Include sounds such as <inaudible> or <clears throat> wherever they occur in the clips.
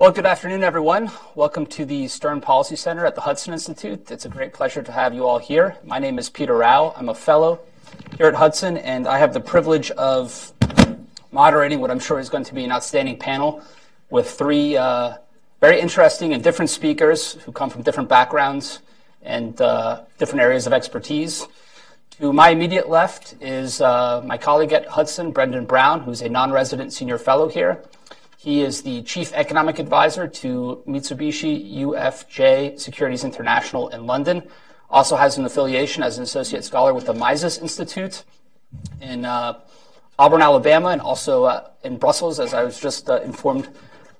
Well, good afternoon, everyone. Welcome to the Stern Policy Center at the Hudson Institute. It's a great pleasure to have you all here. My name is Peter Rough. I'm a fellow here at Hudson, and I have the privilege of moderating what I'm sure is going to be an outstanding panel with three uh, very interesting and different speakers who come from different backgrounds and uh, different areas of expertise. To my immediate left is uh, my colleague at Hudson, Brendan Brown, who's a non resident senior fellow here. He is the chief economic advisor to Mitsubishi UFJ Securities International in London. Also has an affiliation as an associate scholar with the Mises Institute in uh, Auburn, Alabama, and also uh, in Brussels, as I was just uh, informed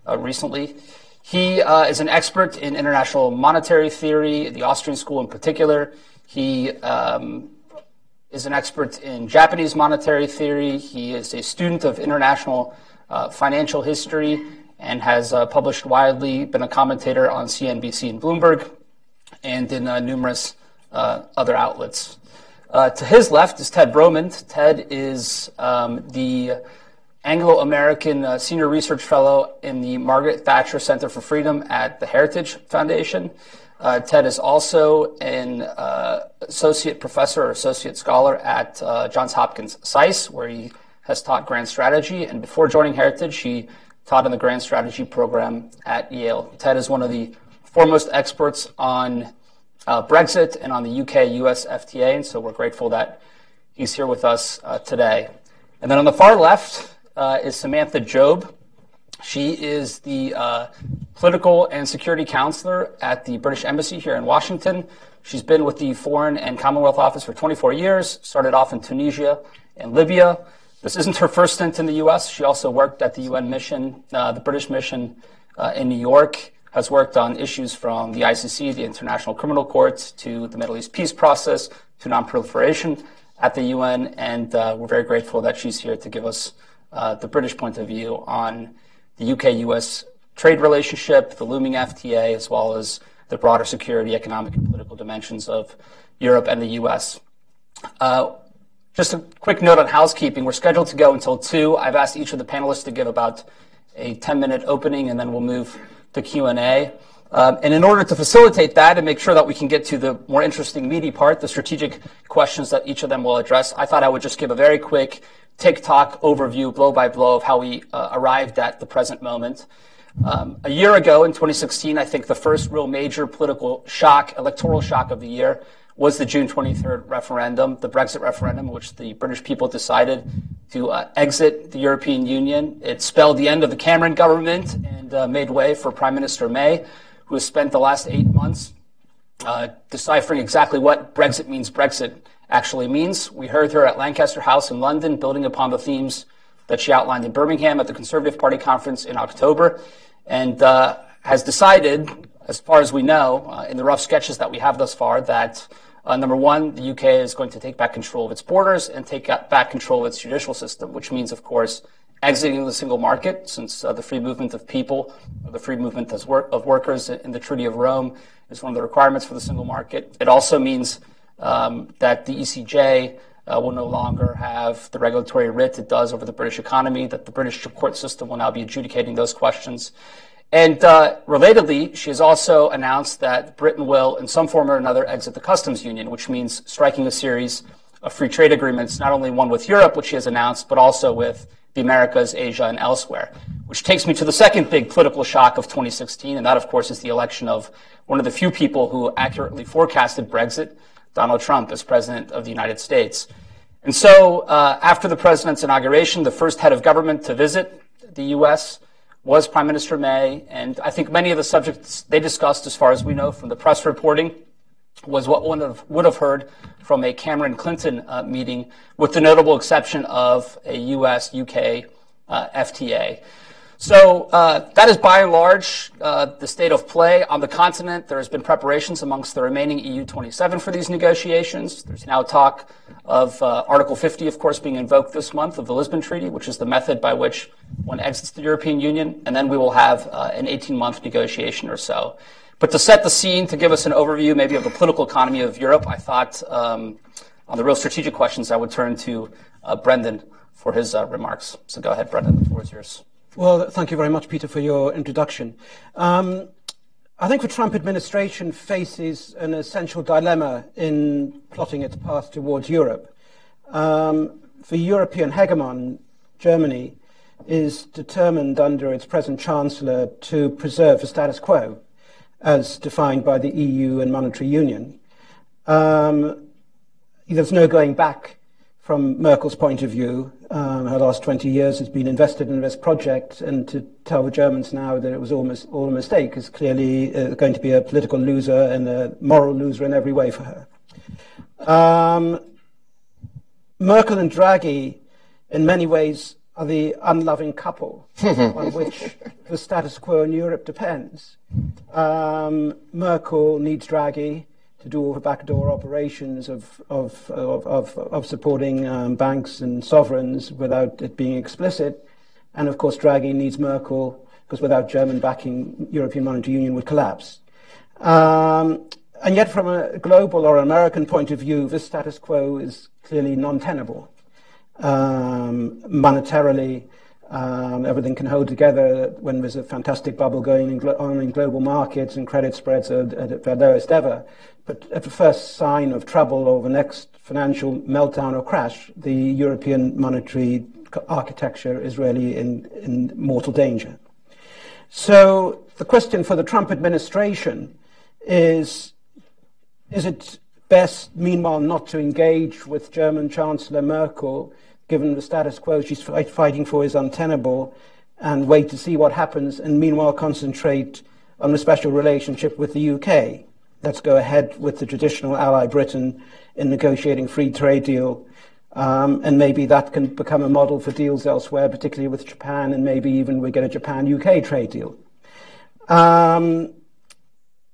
uh, recently. He uh, is an expert in international monetary theory, the Austrian school in particular. He um, is an expert in Japanese monetary theory. He is a student of international uh, financial history and has uh, published widely, been a commentator on CNBC and Bloomberg, and in uh, numerous uh, other outlets. Uh, to his left is Ted Bromund. Ted is um, the Anglo American uh, Senior Research Fellow in the Margaret Thatcher Center for Freedom at the Heritage Foundation. Ted is also an associate professor or associate scholar at Johns Hopkins SAIS, where he has taught grand strategy, and before joining Heritage, she taught in the grand strategy program at Yale. Ted is one of the foremost experts on uh, Brexit and on the UK US FTA, and so we're grateful that he's here with us uh, today. And then on the far left uh, is Samantha Job. She is the uh, political and security counselor at the British Embassy here in Washington. She's been with the Foreign and Commonwealth Office for 24 years, started off in Tunisia and Libya. This isn't her first stint in the U.S. She also worked at the UN mission, uh, the British mission uh, in New York, has worked on issues from the ICC, the International Criminal Court, to the Middle East peace process, to nonproliferation at the UN, and uh, we're very grateful that she's here to give us uh, the British point of view on the UK-US trade relationship, the looming FTA, as well as the broader security, economic, and political dimensions of Europe and the US. Just a quick note on housekeeping. We're scheduled to go until 2. I've asked each of the panelists to give about a 10-minute opening, and then we'll move to Q&A. Um, and in order to facilitate that and make sure that we can get to the more interesting, meaty part, the strategic questions that each of them will address, I thought I would just give a very quick tick-tock overview, blow by blow, of how we uh, arrived at the present moment. Um, a year ago, in 2016, I think the first real major political shock, electoral shock of the year, was the June 23rd referendum, the Brexit referendum, which the British people decided to uh, exit the European Union. It spelled the end of the Cameron government and uh, made way for Prime Minister May, who has spent the last eight months uh, deciphering exactly what Brexit means Brexit actually means. We heard her at Lancaster House in London, building upon the themes that she outlined in Birmingham at the Conservative Party conference in October, and uh, has decided, as far as we know, uh, in the rough sketches that we have thus far, that uh, number one, the UK is going to take back control of its borders and take back control of its judicial system, which means, of course, exiting the single market, since uh, the free movement of people, the free movement of, work, of workers in the Treaty of Rome is one of the requirements for the single market. It also means um, that the ECJ uh, will no longer have the regulatory writ it does over the British economy, that the British court system will now be adjudicating those questions. And uh, relatedly, she has also announced that Britain will, in some form or another, exit the customs union, which means striking a series of free trade agreements, not only one with Europe, which she has announced, but also with the Americas, Asia, and elsewhere. Which takes me to the second big political shock of 2016, and that, of course, is the election of one of the few people who accurately forecasted Brexit, Donald Trump, as president of the United States. And so, uh, after the president's inauguration, the first head of government to visit the U.S was Prime Minister May, and I think many of the subjects they discussed, as far as we know from the press reporting, was what one of, would have heard from a Cameron Clinton uh, meeting, with the notable exception of a U.S. UK uh, FTA. So uh, that is by and large uh, the state of play on the continent. There has been preparations amongst the remaining EU 27 for these negotiations. There's now talk of uh, Article 50, of course, being invoked this month of the Lisbon Treaty, which is the method by which one exits the European Union, and then we will have uh, an 18-month negotiation or so. But to set the scene, to give us an overview maybe of the political economy of Europe, I thought um, on the real strategic questions, I would turn to uh, Brendan for his uh, remarks. So go ahead, Brendan. The floor is yours. Well, thank you very much, Peter, for your introduction. Um, I think the Trump administration faces an essential dilemma in plotting its path towards Europe. Um, the European hegemon, Germany, is determined under its present chancellor to preserve the status quo as defined by the EU and monetary union. Um, there's no going back from Merkel's point of view. Um, her last 20 years has been invested in this project, and to tell the Germans now that it was almost all a mistake is clearly uh, going to be a political loser and a moral loser in every way for her. Um, Merkel and Draghi, in many ways, are the unloving couple <laughs> on which the status quo in Europe depends. Um, Merkel needs Draghi to do all the backdoor operations of, of, of, of, of supporting um, banks and sovereigns without it being explicit. And of course, Draghi needs Merkel because without German backing, European Monetary Union would collapse. Um, and yet, from a global or American point of view, this status quo is clearly non tenable um, monetarily. Um, everything can hold together when there's a fantastic bubble going on in global markets and credit spreads are at their lowest ever. But at the first sign of trouble or the next financial meltdown or crash, the European monetary architecture is really in, in mortal danger. So the question for the Trump administration is, is it best, meanwhile, not to engage with German Chancellor Merkel given the status quo she's fight, fighting for is untenable, and wait to see what happens, and meanwhile concentrate on the special relationship with the UK. Let's go ahead with the traditional ally Britain in negotiating free trade deal. Um, and maybe that can become a model for deals elsewhere, particularly with Japan, and maybe even we get a Japan-UK trade deal. Um,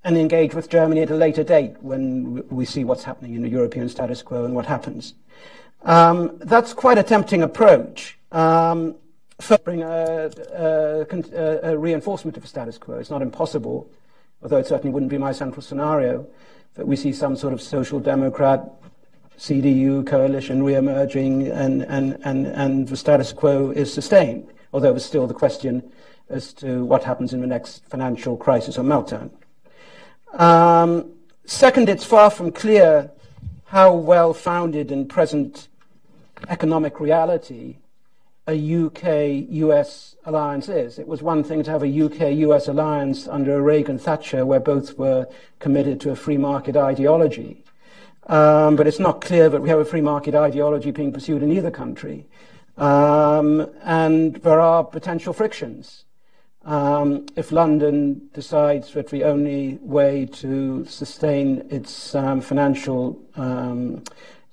and engage with Germany at a later date when we see what's happening in the European status quo and what happens. Um, that's quite a tempting approach. Um, bring a, a, a, reinforcement of the status quo. It's not impossible, although it certainly wouldn't be my central scenario, that we see some sort of social democrat CDU coalition re-emerging and, and, and, and the status quo is sustained, although there's still the question as to what happens in the next financial crisis or meltdown. Um, second, it's far from clear how well founded and present economic reality a UK US alliance is. It was one thing to have a UK US alliance under Reagan Thatcher, where both were committed to a free market ideology. Um, but it's not clear that we have a free market ideology being pursued in either country. Um, and there are potential frictions. Um, if London decides that the only way to sustain its um, financial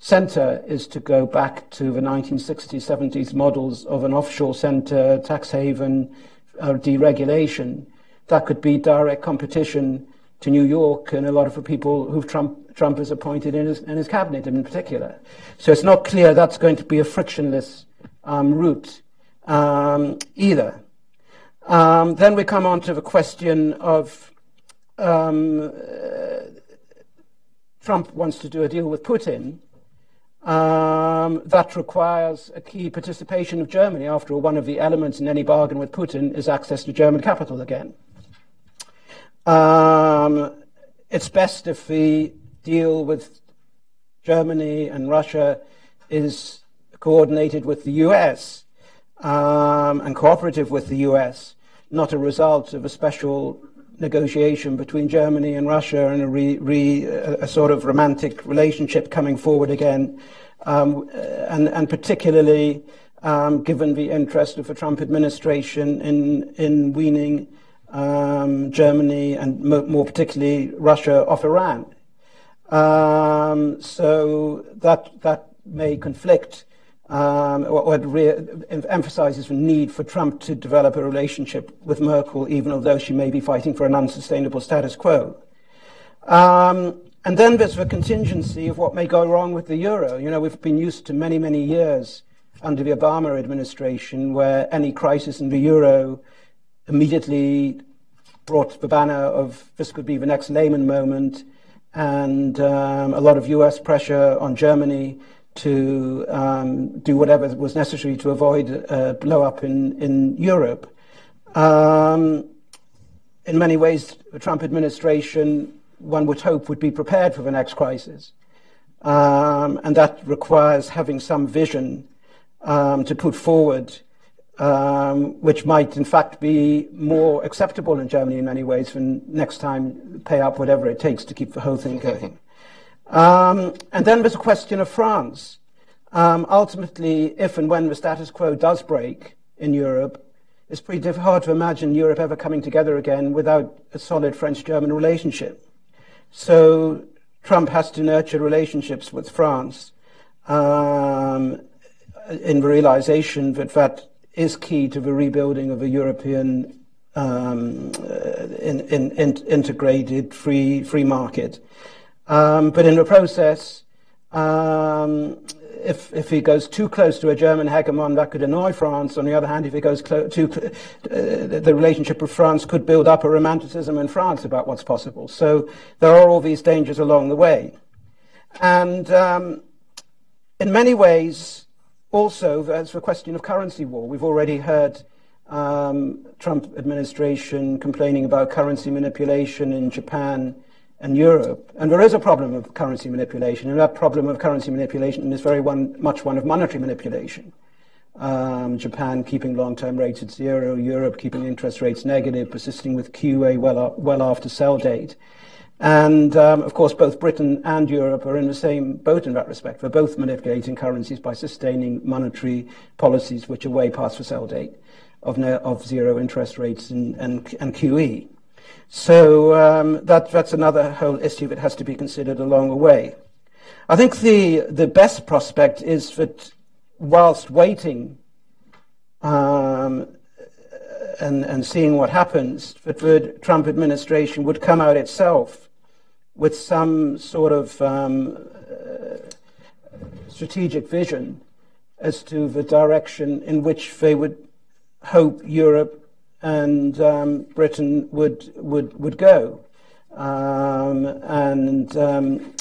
center is to go back to the 1960s, 70s models of an offshore center, tax haven, uh, deregulation. That could be direct competition to New York and a lot of the people who Trump, Trump has appointed in his, in his cabinet in particular. So it's not clear that's going to be a frictionless um, route um, either. Um, then we come on to the question of um, uh, Trump wants to do a deal with Putin. Um, that requires a key participation of Germany. After all, one of the elements in any bargain with Putin is access to German capital again. Um, it's best if the deal with Germany and Russia is coordinated with the US um, and cooperative with the US, not a result of a special negotiation between Germany and Russia and a, re, re, a sort of romantic relationship coming forward again, um, and, and, particularly um, given the interest of the Trump administration in, in weaning um, Germany and mo- more particularly Russia off Iran. Um, so that, that may conflict um, or, emphasizes the need for Trump to develop a relationship with Merkel, even although she may be fighting for an unsustainable status quo. Um, and then there's the contingency of what may go wrong with the euro. You know, we've been used to many, many years under the Obama administration where any crisis in the euro immediately brought the banner of this could be the next Lehman moment and um, a lot of US pressure on Germany to um, do whatever was necessary to avoid a blow up in, in Europe. um, in many ways, the Trump administration, one would hope, would be prepared for the next crisis. Um, and that requires having some vision um, to put forward, um, which might in fact be more acceptable in Germany in many ways than next time pay up whatever it takes to keep the whole thing going. <laughs> Um, and then there's a question of France. Um, ultimately, if and when the status quo does break in Europe, it's pretty hard to imagine Europe ever coming together again without a solid French-German relationship. So Trump has to nurture relationships with France um, in the realization that that is key to the rebuilding of a European um, in, in, in integrated free free market. Um, but in the process, um, if, if he goes too close to a German hegemon, that could annoy France. On the other hand, if he goes clo- too, uh, the relationship with France could build up a romanticism in France about what's possible. So there are all these dangers along the way. And um, in many ways, also, there's the question of currency war. We've already heard um, Trump administration complaining about currency manipulation in Japan and Europe. And there is a problem of currency manipulation, and that problem of currency manipulation is very one, much one of monetary manipulation. Um, Japan keeping long-term rates at zero, Europe keeping interest rates negative, persisting with QE well, well after sell date. And um, of course, both Britain and Europe are in the same boat in that respect. They're both manipulating currencies by sustaining monetary policies which are way past the sell date of, ne- of zero interest rates and, and, and QE. So um, that, that's another whole issue that has to be considered along the way. I think the, the best prospect is that whilst waiting um, and, and seeing what happens, that the Trump administration would come out itself with some sort of um, uh, strategic vision as to the direction in which they would hope Europe and um, Britain would would would go, um, and um,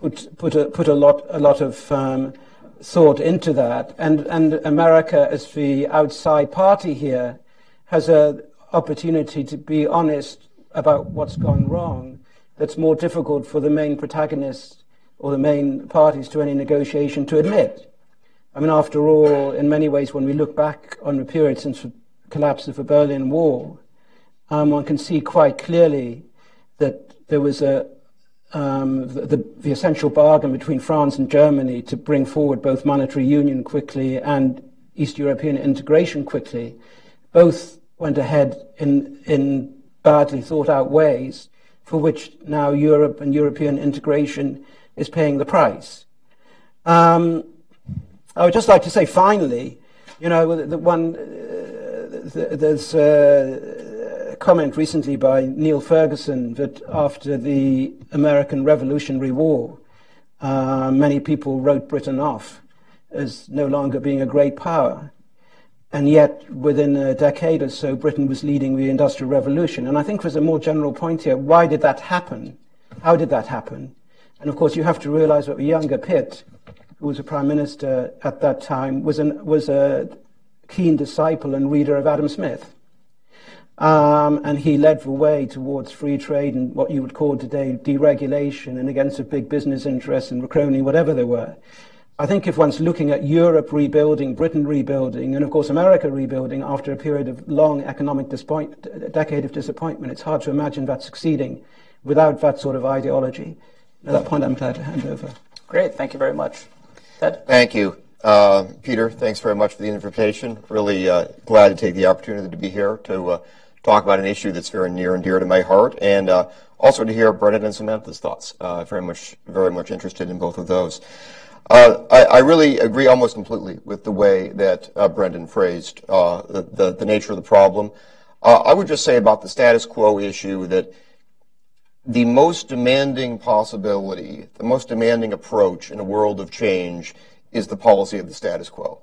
put put a put a lot a lot of um, thought into that, and and America as the outside party here has an opportunity to be honest about what's gone wrong. That's more difficult for the main protagonists or the main parties to any negotiation to admit. I mean, after all, in many ways, when we look back on the period since collapse of the Berlin Wall, um, one can see quite clearly that there was a um, the, the, essential bargain between France and Germany to bring forward both monetary union quickly and East European integration quickly, both went ahead in, in badly thought out ways for which now Europe and European integration is paying the price. Um, I would just like to say finally, you know, the, the there's a comment recently by Niall Ferguson that after the American Revolutionary War, uh, many people wrote Britain off as no longer being a great power. And yet, within a decade or so, Britain was leading the Industrial Revolution. And I think there's a more general point here. Why did that happen? How did that happen? And of course, you have to realize that the younger Pitt, who was a prime minister at that time, was, an, was a keen disciple and reader of Adam Smith. Um, and he led the way towards free trade and what you would call today deregulation and against the big business interests and crony, whatever they were. I think if one's looking at Europe rebuilding, Britain rebuilding, and of course America rebuilding after a period of long economic disappoint- decade of disappointment, it's hard to imagine that succeeding without that sort of ideology. At that point, I'm glad to hand over. Great, thank you very much. Ted? Thank you. Uh, Peter, thanks very much for the invitation. Really uh, glad to take the opportunity to be here to uh, talk about an issue that's very near and dear to my heart, and uh, also to hear Brendan and Samantha's thoughts. Uh, very much, very much interested in both of those. Uh, I, I, really agree almost completely with the way that Brendan phrased the, the, the, nature of the problem. I would just say about the status quo issue that the most demanding possibility, the most demanding approach in a world of change is the policy of the status quo.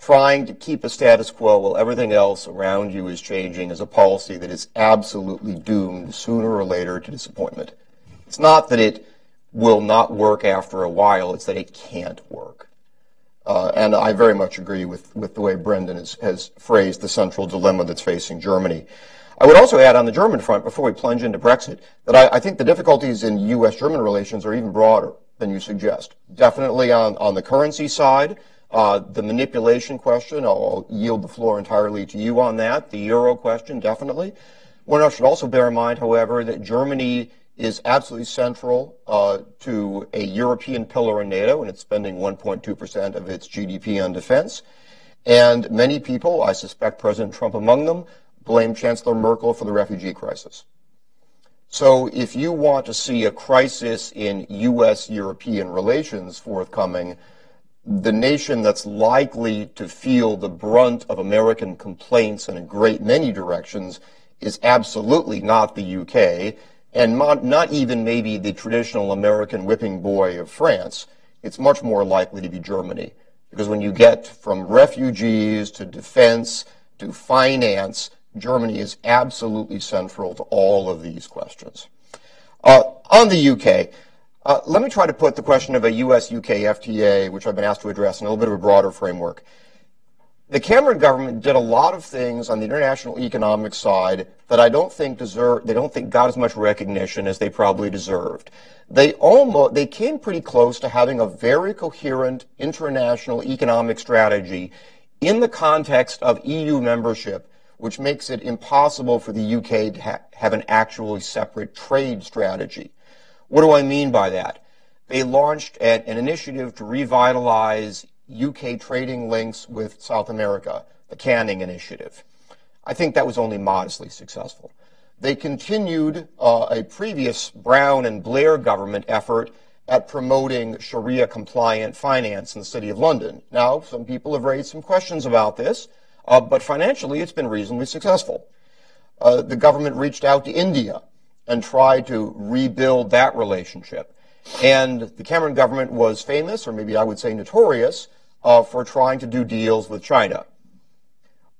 Trying to keep a status quo while everything else around you is changing is a policy that is absolutely doomed sooner or later to disappointment. It's not that it will not work after a while, it's that it can't work. Uh, and I very much agree with, with the way Brendan has, has phrased the central dilemma that's facing Germany. I would also add on the German front, before we plunge into Brexit, that I, I think the difficulties in U.S.-German relations are even broader than you suggest. Definitely on, on the currency side, uh, the manipulation question, I'll yield the floor entirely to you on that. The euro question, definitely. One should also bear in mind, however, that Germany is absolutely central uh, to a European pillar in NATO, and it's spending 1.2% of its GDP on defense. And many people, I suspect President Trump among them, blame Chancellor Merkel for the refugee crisis. So if you want to see a crisis in U.S. European relations forthcoming, the nation that's likely to feel the brunt of American complaints in a great many directions is absolutely not the UK and not, not even maybe the traditional American whipping boy of France. It's much more likely to be Germany. Because when you get from refugees to defense to finance, Germany is absolutely central to all of these questions. Uh, on the UK, uh, let me try to put the question of a U.S.-UK FTA, which I've been asked to address, in a little bit of a broader framework. The Cameron government did a lot of things on the international economic side that I don't think deserve, they don't think got as much recognition as they probably deserved. They almost, they came pretty close to having a very coherent international economic strategy in the context of EU membership, which makes it impossible for the UK to ha- have an actually separate trade strategy. What do I mean by that? They launched an, an initiative to revitalize UK trading links with South America, the Canning Initiative. I think that was only modestly successful. They continued uh, a previous Brown and Blair government effort at promoting Sharia compliant finance in the City of London. Now, some people have raised some questions about this, uh, but financially it's been reasonably successful. Uh, the government reached out to India and tried to rebuild that relationship. And the Cameron government was famous, or maybe I would say notorious, uh, for trying to do deals with China.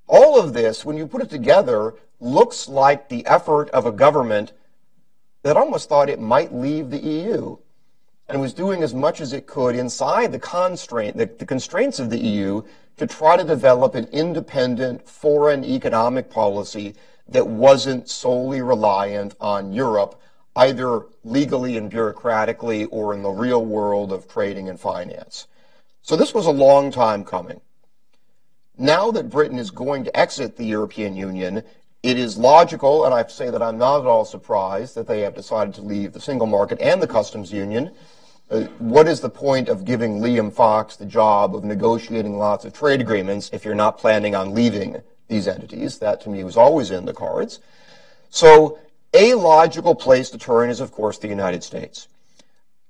All of this, when you put it together, looks like the effort of a government that almost thought it might leave the EU and was doing as much as it could inside the constraint, the, the constraints of the EU to try to develop an independent foreign economic policy that wasn't solely reliant on Europe, either legally and bureaucratically or in the real world of trading and finance. So this was a long time coming. Now that Britain is going to exit the European Union, it is logical, and I say that I'm not at all surprised that they have decided to leave the single market and the customs union. Uh, what is the point of giving Liam Fox the job of negotiating lots of trade agreements if you're not planning on leaving these entities. That to me was always in the cards. So a logical place to turn is, of course, the United States.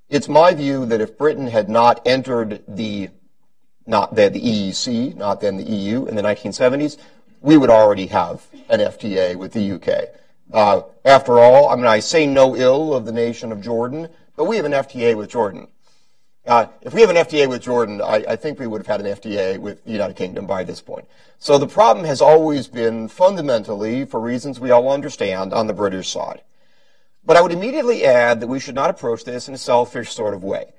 It's my view that if Britain had not entered the not then the EEC, not then the EU in the 1970s, we would already have an FTA with the UK. Uh, after all, I mean, I say no ill of the nation of Jordan, but we have an FTA with Jordan. Uh, if we have an FTA with Jordan, I, I, think we would have had an FTA with the United Kingdom by this point. So the problem has always been fundamentally, for reasons we all understand, on the British side. But I would immediately add that we should not approach this in a selfish sort of way.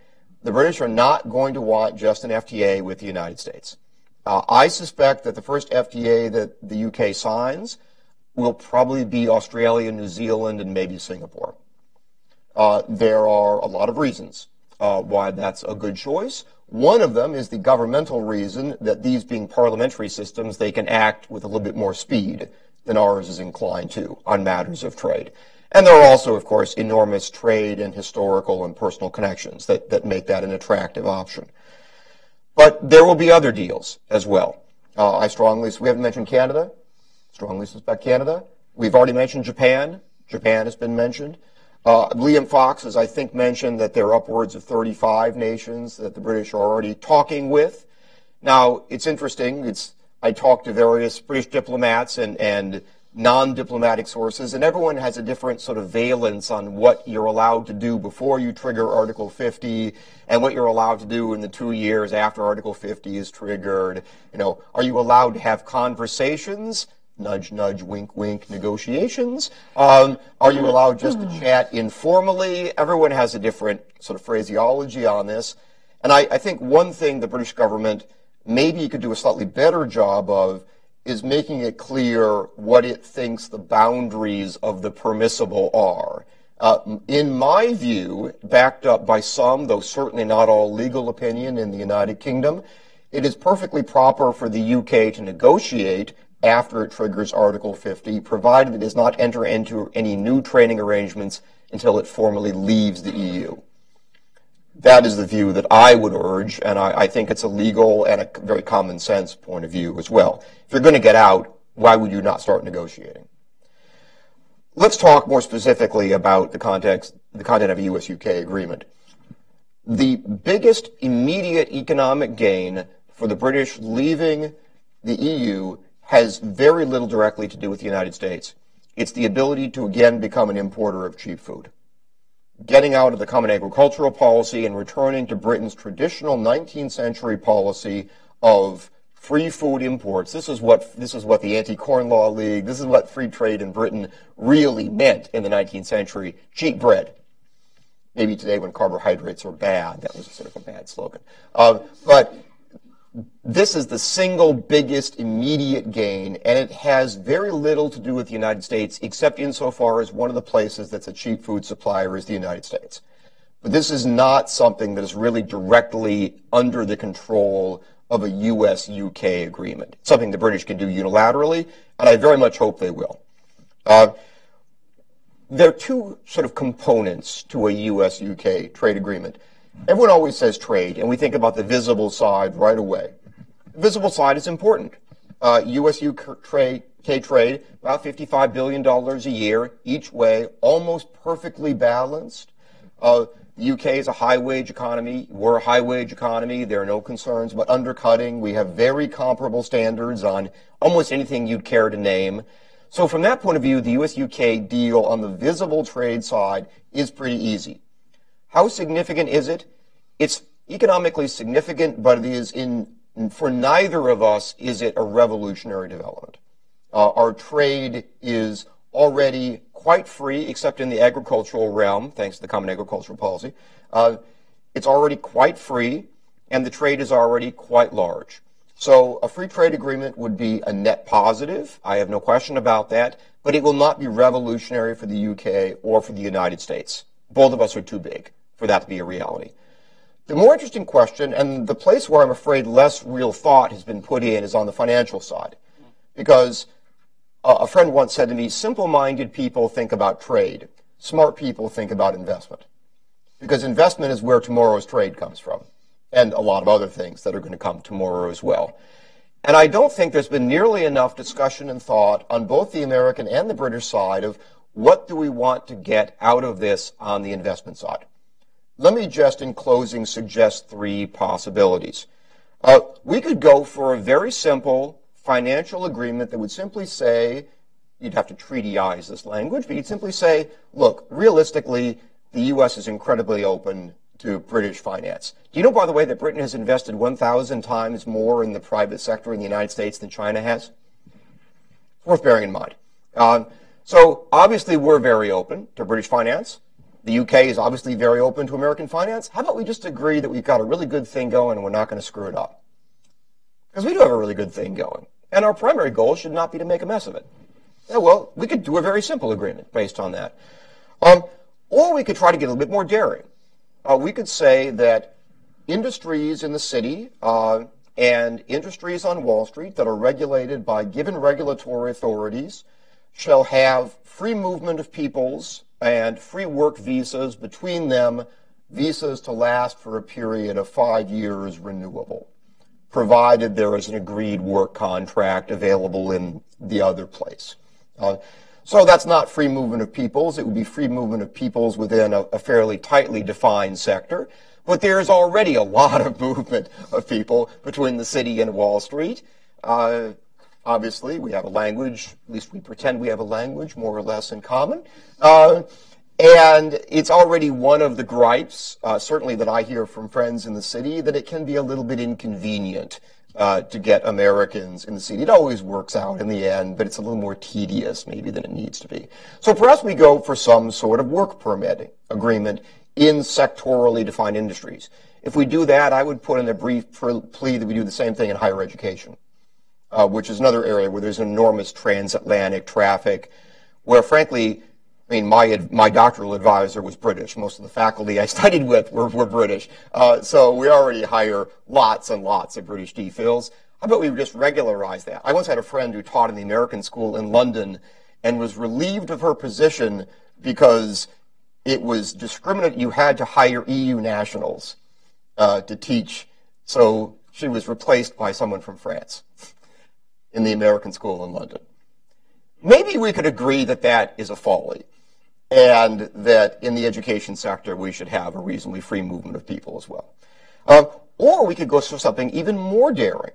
The British are not going to want just an FTA with the United States. Uh, I suspect that the first FTA that the UK signs will probably be Australia, New Zealand, and maybe Singapore. Uh, there are a lot of reasons uh, why that's a good choice. One of them is the governmental reason that these being parliamentary systems, they can act with a little bit more speed than ours is inclined to on matters of trade. And there are also, of course, enormous trade and historical and personal connections that, that make that an attractive option. But there will be other deals as well. Uh, I strongly, we haven't mentioned Canada. Strongly suspect Canada. We've already mentioned Japan. Japan has been mentioned. Uh, Liam Fox has, I think, mentioned that there are upwards of 35 nations that the British are already talking with. Now, it's interesting. It's, I talked to various British diplomats and, and non-diplomatic sources, and everyone has a different sort of valence on what you're allowed to do before you trigger Article 50 and what you're allowed to do in the two years after Article 50 is triggered. You know, are you allowed to have conversations? Nudge, nudge, wink, wink negotiations? Um, are you allowed just to chat informally? Everyone has a different sort of phraseology on this. And I, I think one thing the British government maybe could do a slightly better job of is making it clear what it thinks the boundaries of the permissible are. Uh, in my view, backed up by some, though certainly not all legal opinion in the United Kingdom, it is perfectly proper for the UK to negotiate after it triggers Article 50, provided it does not enter into any new trading arrangements until it formally leaves the EU. That is the view that I would urge, and I, I think it's a legal and a very common sense point of view as well. If you're going to get out, why would you not start negotiating? Let's talk more specifically about the context, the content of a US-UK agreement. The biggest immediate economic gain for the British leaving the EU has very little directly to do with the United States. It's the ability to again become an importer of cheap food getting out of the common agricultural policy and returning to Britain's traditional 19th century policy of free food imports. This is what this is what the Anti-Corn Law League, this is what free trade in Britain really meant in the 19th century. Cheap bread. Maybe today when carbohydrates are bad, that was sort of a bad slogan. Uh, but this is the single biggest immediate gain, and it has very little to do with the United States, except insofar as one of the places that's a cheap food supplier is the United States. But this is not something that is really directly under the control of a U.S. UK agreement. It's something the British can do unilaterally, and I very much hope they will. Uh, there are two sort of components to a U.S. UK trade agreement. Everyone always says trade, and we think about the visible side right away. The visible side is important. Uh, US UK trade, about $55 billion a year each way, almost perfectly balanced. Uh, the UK is a high wage economy. We're a high wage economy. There are no concerns about undercutting. We have very comparable standards on almost anything you'd care to name. So from that point of view, the US UK deal on the visible trade side is pretty easy. How significant is it? It's economically significant, but it is in, for neither of us is it a revolutionary development. Uh, our trade is already quite free, except in the agricultural realm, thanks to the Common Agricultural Policy. Uh, it's already quite free, and the trade is already quite large. So a free trade agreement would be a net positive. I have no question about that, but it will not be revolutionary for the UK or for the United States. Both of us are too big for that to be a reality. The more interesting question, and the place where I'm afraid less real thought has been put in, is on the financial side. Because a friend once said to me, simple minded people think about trade, smart people think about investment. Because investment is where tomorrow's trade comes from, and a lot of other things that are going to come tomorrow as well. And I don't think there's been nearly enough discussion and thought on both the American and the British side of what do we want to get out of this on the investment side. Let me just, in closing, suggest three possibilities. Uh, we could go for a very simple financial agreement that would simply say, you'd have to treatyize this language, but you'd simply say, look, realistically, the U.S. is incredibly open to British finance. Do you know, by the way, that Britain has invested 1,000 times more in the private sector in the United States than China has? Worth bearing in mind. Uh, so obviously, we're very open to British finance. The UK is obviously very open to American finance. How about we just agree that we've got a really good thing going and we're not going to screw it up? Because we do have a really good thing going. And our primary goal should not be to make a mess of it. Yeah, well, we could do a very simple agreement based on that. Um, or we could try to get a little bit more daring. Uh, we could say that industries in the city uh, and industries on Wall Street that are regulated by given regulatory authorities shall have free movement of peoples and free work visas between them, visas to last for a period of five years renewable, provided there is an agreed work contract available in the other place. Uh, so that's not free movement of peoples. It would be free movement of peoples within a, a fairly tightly defined sector. But there's already a lot of <laughs> movement of people between the city and Wall Street. Uh, obviously, we have a language, at least we pretend we have a language more or less in common. Uh, and it's already one of the gripes, uh, certainly that I hear from friends in the city, that it can be a little bit inconvenient uh, to get Americans in the city. It always works out in the end, but it's a little more tedious maybe than it needs to be. So perhaps we go for some sort of work permit agreement in sectorally defined industries. If we do that, I would put in a brief plea that we do the same thing in higher education, uh, which is another area where there's enormous transatlantic traffic, where frankly, I mean, my my doctoral advisor was British. Most of the faculty I <laughs> studied with were, were British. Uh, so we already hire lots and lots of British DPhils. How about we just regularize that? I once had a friend who taught in the American school in London and was relieved of her position because it was discriminate. You had to hire EU nationals uh, to teach. So she was replaced by someone from France in the American school in London. Maybe we could agree that that is a folly and that in the education sector we should have a reasonably free movement of people as well. Uh, or we could go for something even more daring.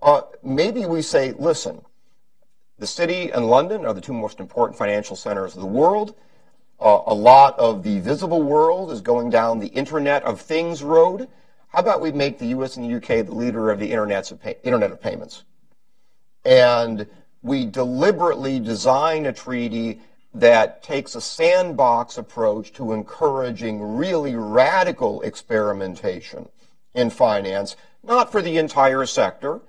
Uh, maybe we say, listen, the city and London are the two most important financial centers of the world. Uh, a lot of the visible world is going down the Internet of Things road. How about we make the U.S. and the U.K. the leader of the Internet of, pay- Internet of Payments? And we deliberately design a treaty that takes a sandbox approach to encouraging really radical experimentation in finance, not for the entire sector,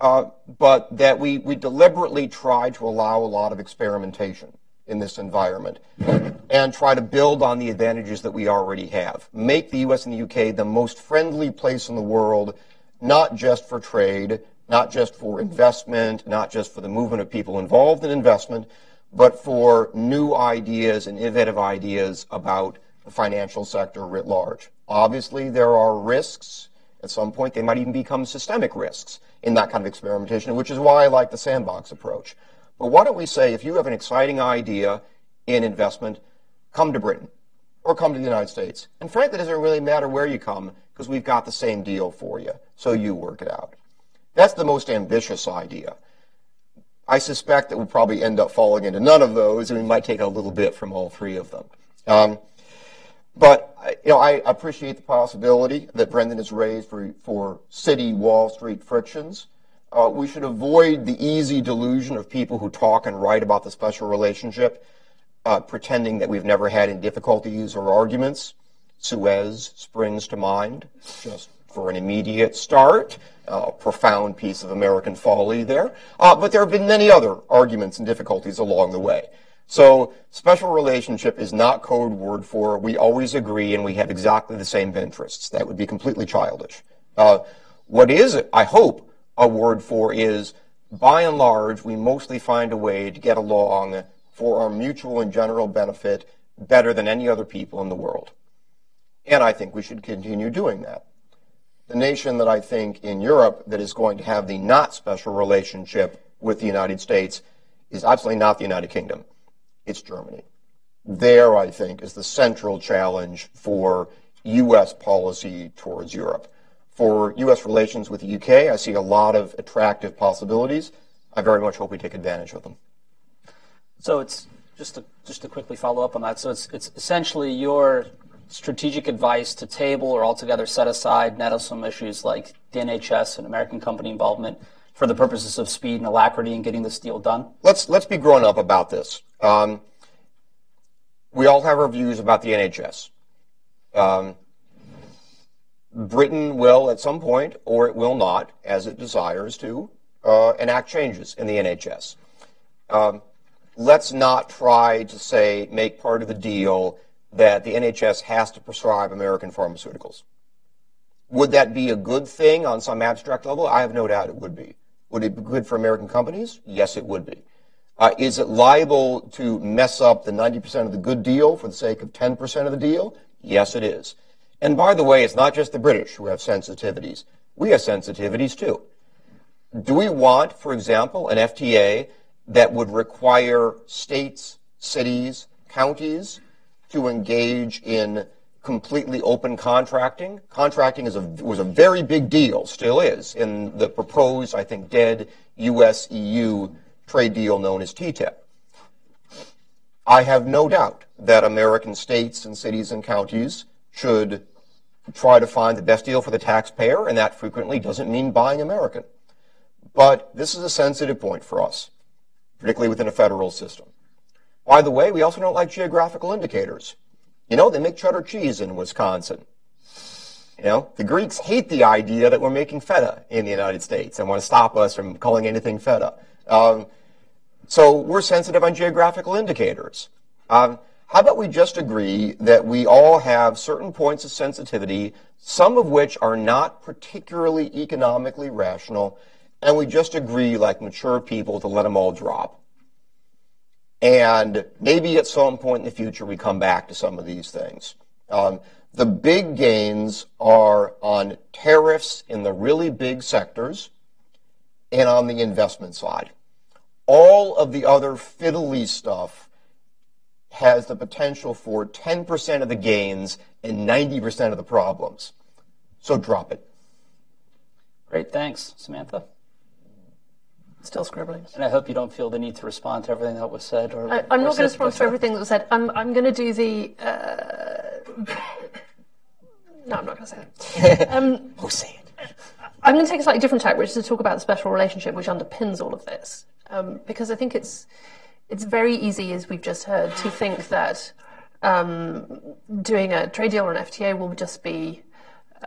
uh, but that we, we deliberately try to allow a lot of experimentation in this environment and try to build on the advantages that we already have. Make the US and the UK the most friendly place in the world, not just for trade, not just for investment, not just for the movement of people involved in investment, but for new ideas and innovative ideas about the financial sector writ large. Obviously, there are risks. At some point, they might even become systemic risks in that kind of experimentation, which is why I like the sandbox approach. But why don't we say, if you have an exciting idea in investment, come to Britain or come to the United States. And frankly, it doesn't really matter where you come because we've got the same deal for you. So you work it out. That's the most ambitious idea. I suspect that we'll probably end up falling into none of those, and we might take a little bit from all three of them. Um, but you know, I appreciate the possibility that Brendan has raised for, for city Wall Street frictions. Uh, we should avoid the easy delusion of people who talk and write about the special relationship, uh, pretending that we've never had any difficulties or arguments. Suez springs to mind, just for an immediate start. A profound piece of American folly there. Uh, but there have been many other arguments and difficulties along the way. So special relationship is not code word for we always agree and we have exactly the same interests. That would be completely childish. Uh, what is, I hope, a word for is, by and large, we mostly find a way to get along for our mutual and general benefit better than any other people in the world. And I think we should continue doing that. The nation that I think in Europe that is going to have the not special relationship with the United States is absolutely not the United Kingdom. It's Germany. There, I think, is the central challenge for U.S. policy towards Europe for U.S. relations with the U.K. I see a lot of attractive possibilities. I very much hope we take advantage of them. So it's just to just to quickly follow up on that. So it's it's essentially your strategic advice to table or altogether set aside nettlesome issues like the NHS and American company involvement for the purposes of speed and alacrity in getting this deal done? Let's let's be grown up about this. Um, we all have our views about the NHS. Um, Britain will, at some point, or it will not, as it desires to, uh, enact changes in the NHS. Um, let's not try to say, make part of the deal that the NHS has to prescribe American pharmaceuticals. Would that be a good thing on some abstract level? I have no doubt it would be. Would it be good for American companies? Yes, it would be. Uh, is it liable to mess up the 90% of the good deal for the sake of 10% of the deal? Yes, it is. And by the way, it's not just the British who have sensitivities. We have sensitivities too. Do we want, for example, an FTA that would require states, cities, counties to engage in completely open contracting? Contracting a, was a very big deal, still is, in the proposed, I think, dead U.S.-EU trade deal known as TTIP. I have no doubt that American states and cities and counties should try to find the best deal for the taxpayer, and that frequently doesn't mean buying American. But this is a sensitive point for us, particularly within a federal system. By the way, we also don't like geographical indicators. You know, they make cheddar cheese in Wisconsin. You know, the Greeks hate the idea that we're making feta in the United States and want to stop us from calling anything feta. Um, so we're sensitive on geographical indicators. Um, how about we just agree that we all have certain points of sensitivity, some of which are not particularly economically rational, and we just agree, like mature people, to let them all drop. And maybe at some point in the future, we come back to some of these things. Um, the big gains are on tariffs in the really big sectors and on the investment side. All of the other fiddly stuff has the potential for 10% of the gains and 90% of the problems. So drop it. Great, thanks, Samantha. Still scribbling. And I hope you don't feel the need to respond to everything that was said. Or, I, am not going to respond to everything that was said. I'm, I'm going to do the. Uh, no, I'm not going to say that. <laughs> Um, Oh, say it. I'm going to take a slightly different tack, which is to talk about the special relationship which underpins all of this, um, because I think it's it's very easy, as we've just heard, to think that um, doing a trade deal or an FTA will just be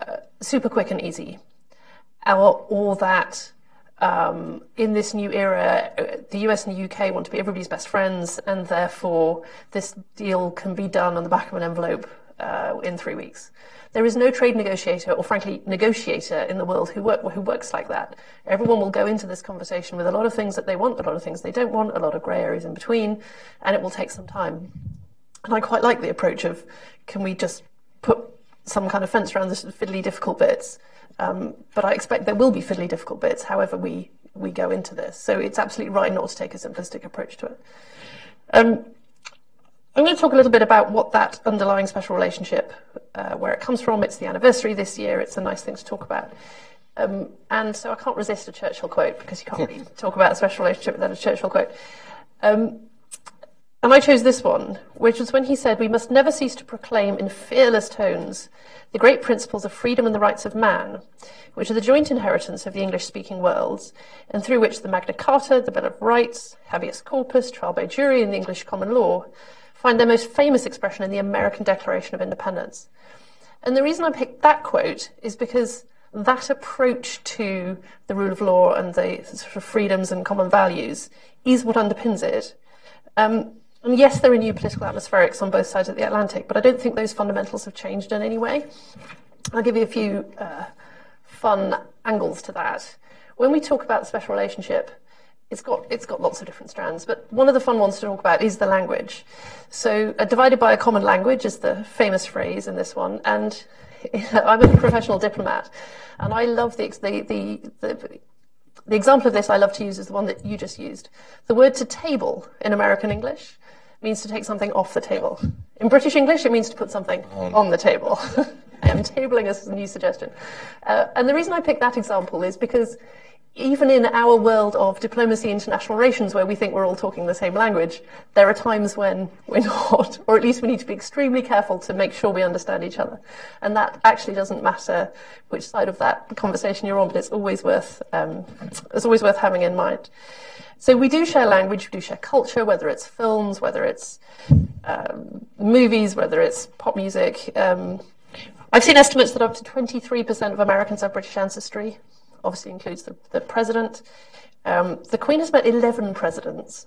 uh, super quick and easy, or, or that um, in this new era, uh, the US and the UK want to be everybody's best friends, and therefore this deal can be done on the back of an envelope uh, in three weeks. There is no trade negotiator, or frankly, negotiator in the world who, work, who works like that. Everyone will go into this conversation with a lot of things that they want, a lot of things they don't want, a lot of grey areas in between, and it will take some time. And I quite like the approach of can we just put some kind of fence around the fiddly difficult bits? Um, but I expect there will be fiddly difficult bits, however we, we go into this. So it's absolutely right not to take a simplistic approach to it. Um, I'm going to talk a little bit about what that underlying special relationship, uh, where it comes from. It's the anniversary this year. It's a nice thing to talk about. Um, and so I can't resist a Churchill quote because you can't <laughs> really talk about a special relationship without a Churchill quote. Um, and I chose this one, which was when he said, We must never cease to proclaim in fearless tones the great principles of freedom and the rights of man, which are the joint inheritance of the English speaking worlds, and through which the Magna Carta, the Bill of Rights, habeas corpus, trial by jury, and the English common law find their most famous expression in the American Declaration of Independence. And the reason I picked that quote is because that approach to the rule of law and the sort of freedoms and common values is what underpins it. Um, and yes, there are new political atmospherics on both sides of the Atlantic, but I don't think those fundamentals have changed in any way. I'll give you a few uh, fun angles to that. When we talk about the special relationship, it's got it's got lots of different strands, but one of the fun ones to talk about is the language. So, uh, divided by a common language is the famous phrase in this one, and <laughs> I'm a professional diplomat, and I love the the, the the the example of this I love to use is the one that you just used. The word to table in American English means to take something off the table. In British English, it means to put something on the table. <laughs> I am tabling as a new suggestion. Uh, and the reason I picked that example is because even in our world of diplomacy, international relations, where we think we're all talking the same language, there are times when we're <laughs> not, or at least we need to be extremely careful to make sure we understand each other. And that actually doesn't matter which side of that conversation you're on, but it's always worth, um, it's always worth having in mind. So we do share language, we do share culture, whether it's films, whether it's um, movies, whether it's pop music. Um, I've seen estimates that up to 23% of Americans have British ancestry obviously includes the, the president. Um, the Queen has met 11 presidents.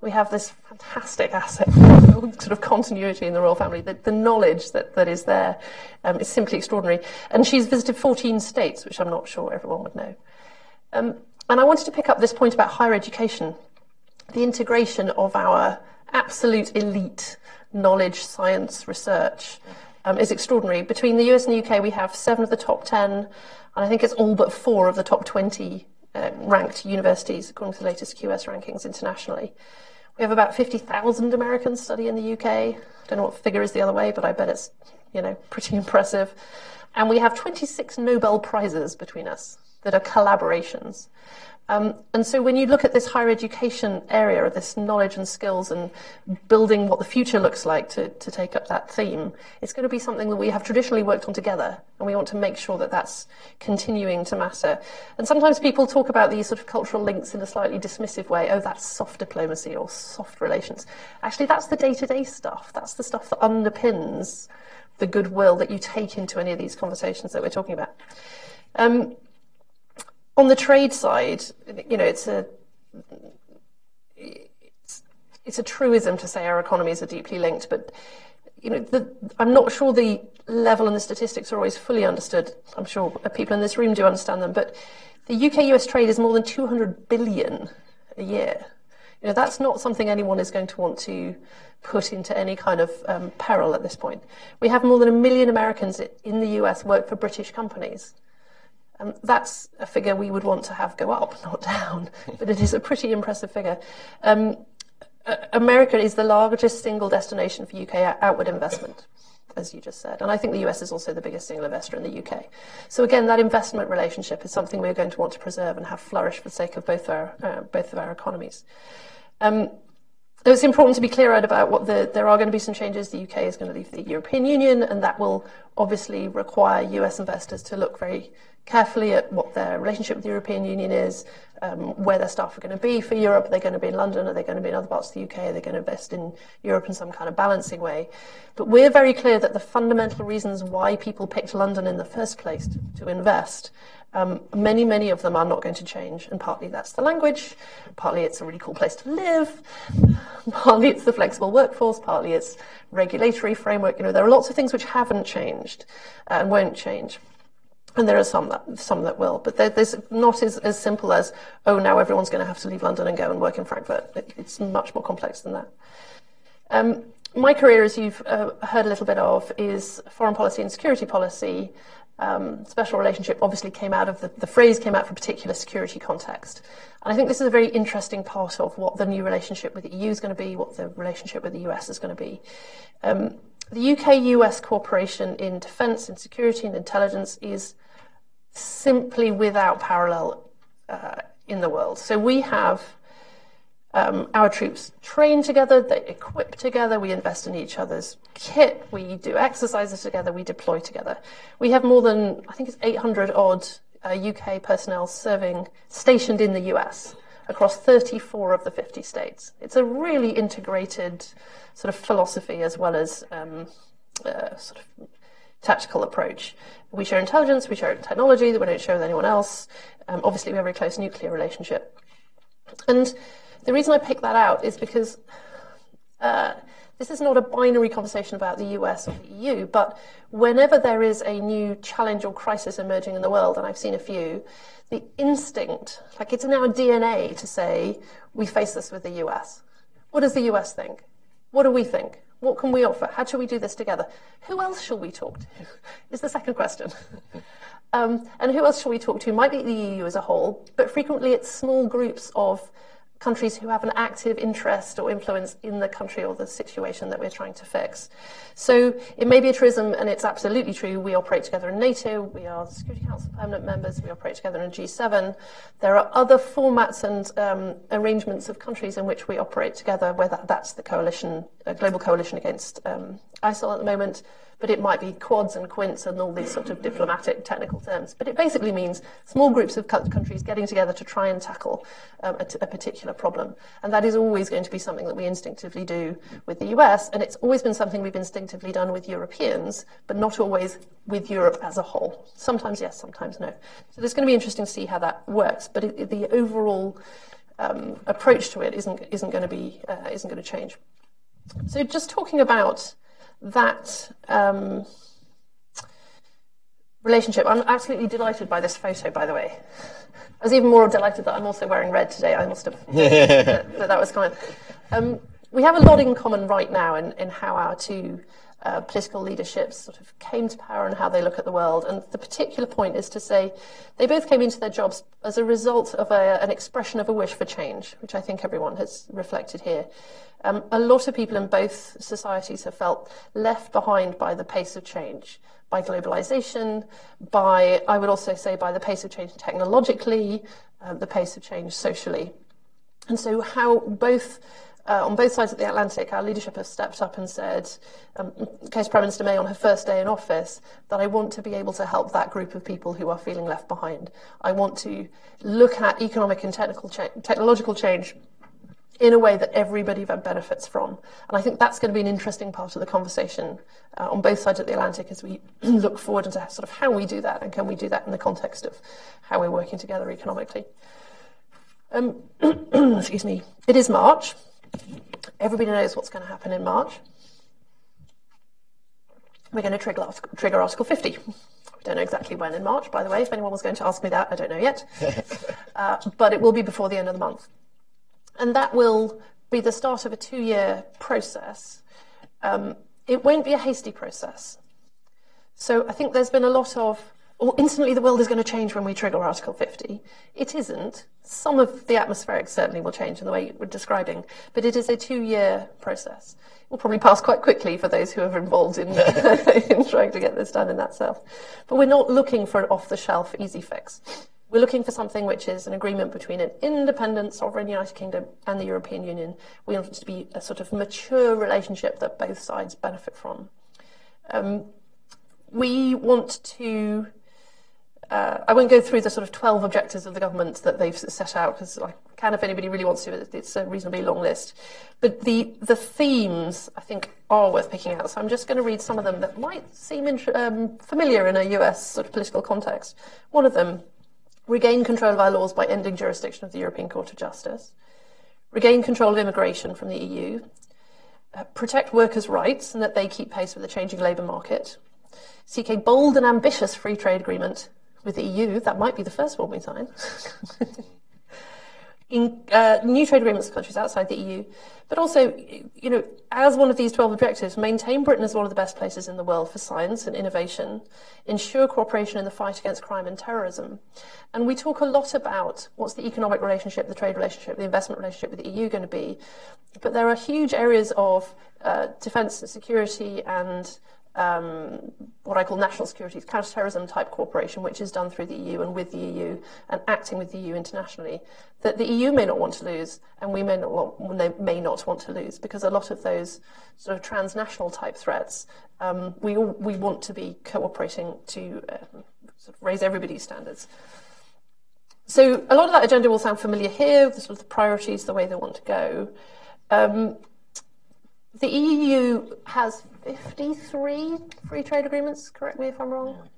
We have this fantastic asset, <laughs> sort of continuity in the royal family. The, the knowledge that, that is there um, is simply extraordinary. And she's visited 14 states, which I'm not sure everyone would know. Um, and I wanted to pick up this point about higher education, the integration of our absolute elite knowledge, science, research um, is extraordinary. Between the US and the UK, we have seven of the top 10, and I think it's all but four of the top 20 uh, ranked universities, according to the latest QS rankings internationally. We have about 50,000 Americans study in the UK. I don't know what figure is the other way, but I bet it's, you know, pretty <laughs> impressive. And we have 26 Nobel Prizes between us that are collaborations. Um, and so when you look at this higher education area, of this knowledge and skills and building what the future looks like to, to take up that theme, it's going to be something that we have traditionally worked on together. And we want to make sure that that's continuing to matter. And sometimes people talk about these sort of cultural links in a slightly dismissive way. Oh, that's soft diplomacy or soft relations. Actually, that's the day-to-day stuff. That's the stuff that underpins the goodwill that you take into any of these conversations that we're talking about. Um, on the trade side, you know, it's a it's, it's a truism to say our economies are deeply linked, but you know, the, I'm not sure the level and the statistics are always fully understood. I'm sure people in this room do understand them, but the UK-US trade is more than 200 billion a year. You know, that's not something anyone is going to want to put into any kind of um, peril at this point. We have more than a million Americans in the US work for British companies. Um, that's a figure we would want to have go up, <laughs> not down, <laughs> but it is a pretty impressive figure. Um, America is the largest single destination for UK outward investment, as you just said. And I think the US is also the biggest single investor in the UK. So again, that investment relationship is something we're going to want to preserve and have flourish for the sake of both our, uh, both of our economies. Um, it's important to be clear-eyed about what the, there are going to be some changes. The UK is going to leave the European Union, and that will obviously require US investors to look very carefully at what their relationship with the European Union is, um, where their staff are going to be for Europe. Are they going to be in London? Are they going to be in other parts of the UK? Are they going to invest in Europe in some kind of balancing way? But we're very clear that the fundamental reasons why people picked London in the first place to, to invest, um, many, many of them are not going to change. And partly that's the language, partly it's a really cool place to live, partly it's the flexible workforce, partly it's regulatory framework. You know, there are lots of things which haven't changed uh, and won't change. And there are some that some that will, but there's not as, as simple as oh now everyone's going to have to leave London and go and work in Frankfurt. It, it's much more complex than that. Um, my career, as you've uh, heard a little bit of, is foreign policy and security policy. Um, special relationship obviously came out of the, the phrase came out for a particular security context. And I think this is a very interesting part of what the new relationship with the EU is going to be, what the relationship with the US is going to be. Um, the UK-US cooperation in defence and security and intelligence is simply without parallel uh, in the world. So we have um, our troops train together, they equip together, we invest in each other's kit, we do exercises together, we deploy together. We have more than, I think it's 800 odd uh, UK personnel serving, stationed in the US across 34 of the 50 states. It's a really integrated sort of philosophy as well as um, uh, sort of tactical approach. We share intelligence, we share technology that we don't share with anyone else. Um, obviously, we have a very close nuclear relationship. And the reason I pick that out is because uh, this is not a binary conversation about the US or the EU, but whenever there is a new challenge or crisis emerging in the world, and I've seen a few, the instinct, like it's in our DNA to say, we face this with the US. What does the US think? What do we think? What can we offer? How shall we do this together? Who else shall we talk to? <laughs> Is the second question. <laughs> um, and who else shall we talk to? Might be the EU as a whole, but frequently it's small groups of countries who have an active interest or influence in the country or the situation that we're trying to fix. So it may be a truism, and it's absolutely true, we operate together in NATO, we are Security Council permanent members, we operate together in G7. There are other formats and um, arrangements of countries in which we operate together, whether that's the coalition, a global coalition against um, ISIL at the moment, but it might be quads and quints and all these sort of diplomatic technical terms. But it basically means small groups of countries getting together to try and tackle um, a, particular problem. And that is always going to be something that we instinctively do with the US, and it's always been something we've instinctively done with Europeans, but not always with Europe as a whole. Sometimes yes, sometimes no. So it's going to be interesting to see how that works. But it, the overall um, approach to it isn't isn't going to be uh, isn't going to change. So just talking about that um, relationship. I'm absolutely delighted by this photo, by the way. I was even more delighted that I'm also wearing red today. I must have <laughs> that, that, was kind. Um, we have a lot in common right now in, in how our two uh, political leaderships sort of came to power and how they look at the world. And the particular point is to say they both came into their jobs as a result of a, an expression of a wish for change, which I think everyone has reflected here. Um, a lot of people in both societies have felt left behind by the pace of change, by globalization, by, I would also say, by the pace of change technologically, uh, the pace of change socially. And so, how both uh, on both sides of the Atlantic, our leadership has stepped up and said, um, case Prime Minister May on her first day in office, that I want to be able to help that group of people who are feeling left behind. I want to look at economic and technical cha- technological change in a way that everybody benefits from. And I think that's going to be an interesting part of the conversation uh, on both sides of the Atlantic as we <clears throat> look forward into sort of how we do that and can we do that in the context of how we're working together economically. Um, <clears throat> excuse me. It is March. Everybody knows what's going to happen in March. We're going to trigger, trigger Article 50. We don't know exactly when in March, by the way. If anyone was going to ask me that, I don't know yet. <laughs> uh, but it will be before the end of the month. And that will be the start of a two year process. Um, it won't be a hasty process. So I think there's been a lot of, well, instantly the world is going to change when we trigger Article 50. It isn't. Some of the atmospheric certainly will change in the way we're describing, but it is a two year process. It will probably pass quite quickly for those who are involved in, <laughs> in trying to get this done in that self. But we're not looking for an off the shelf easy fix. We're looking for something which is an agreement between an independent sovereign United Kingdom and the European Union. We want it to be a sort of mature relationship that both sides benefit from. Um, we want to. Uh, I won't go through the sort of 12 objectives of the government that they've set out because I can if anybody really wants to. It's a reasonably long list. But the, the themes, I think, are worth picking out. So I'm just going to read some of them that might seem um, familiar in a US sort of political context. One of them regain control of our laws by ending jurisdiction of the European Court of Justice, regain control of immigration from the EU, uh, protect workers' rights and that they keep pace with the changing labour market, seek a bold and ambitious free trade agreement with the EU. That might be the first one we sign. <laughs> in uh, new trade agreements with countries outside the EU, but also, you know, as one of these 12 objectives, maintain Britain as one of the best places in the world for science and innovation, ensure cooperation in the fight against crime and terrorism. And we talk a lot about what's the economic relationship, the trade relationship, the investment relationship with the EU going to be, but there are huge areas of uh, defence and security and um, what I call national security, counterterrorism type cooperation, which is done through the EU and with the EU and acting with the EU internationally, that the EU may not want to lose and we may not want, may not want to lose because a lot of those sort of transnational type threats, um, we, all, we want to be cooperating to um, sort of raise everybody's standards. So a lot of that agenda will sound familiar here, the sort of the priorities, the way they want to go. The EU has 53 free trade agreements, correct me if I'm wrong.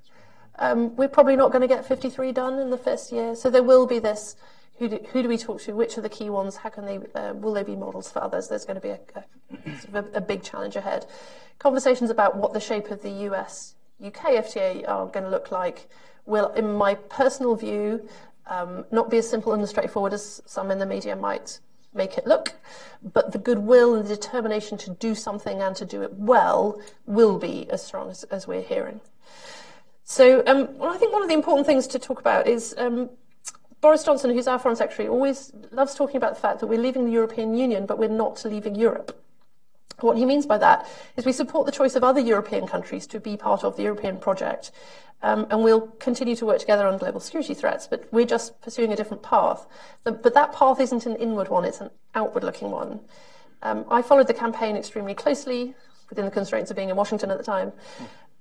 Um, we're probably not going to get 53 done in the first year, so there will be this. Who do, who do we talk to? Which are the key ones? How can they? Uh, will they be models for others? There's going to be a, a, sort of a, a big challenge ahead. Conversations about what the shape of the US UK FTA are going to look like will, in my personal view, um, not be as simple and as straightforward as some in the media might make it look, but the goodwill and the determination to do something and to do it well will be as strong as, as we're hearing. So um, well, I think one of the important things to talk about is um, Boris Johnson, who's our Foreign Secretary, always loves talking about the fact that we're leaving the European Union, but we're not leaving Europe. What he means by that is we support the choice of other European countries to be part of the European project. Um, and we'll continue to work together on global security threats, but we're just pursuing a different path. but that path isn't an inward one, it's an outward looking one. Um, I followed the campaign extremely closely within the constraints of being in Washington at the time.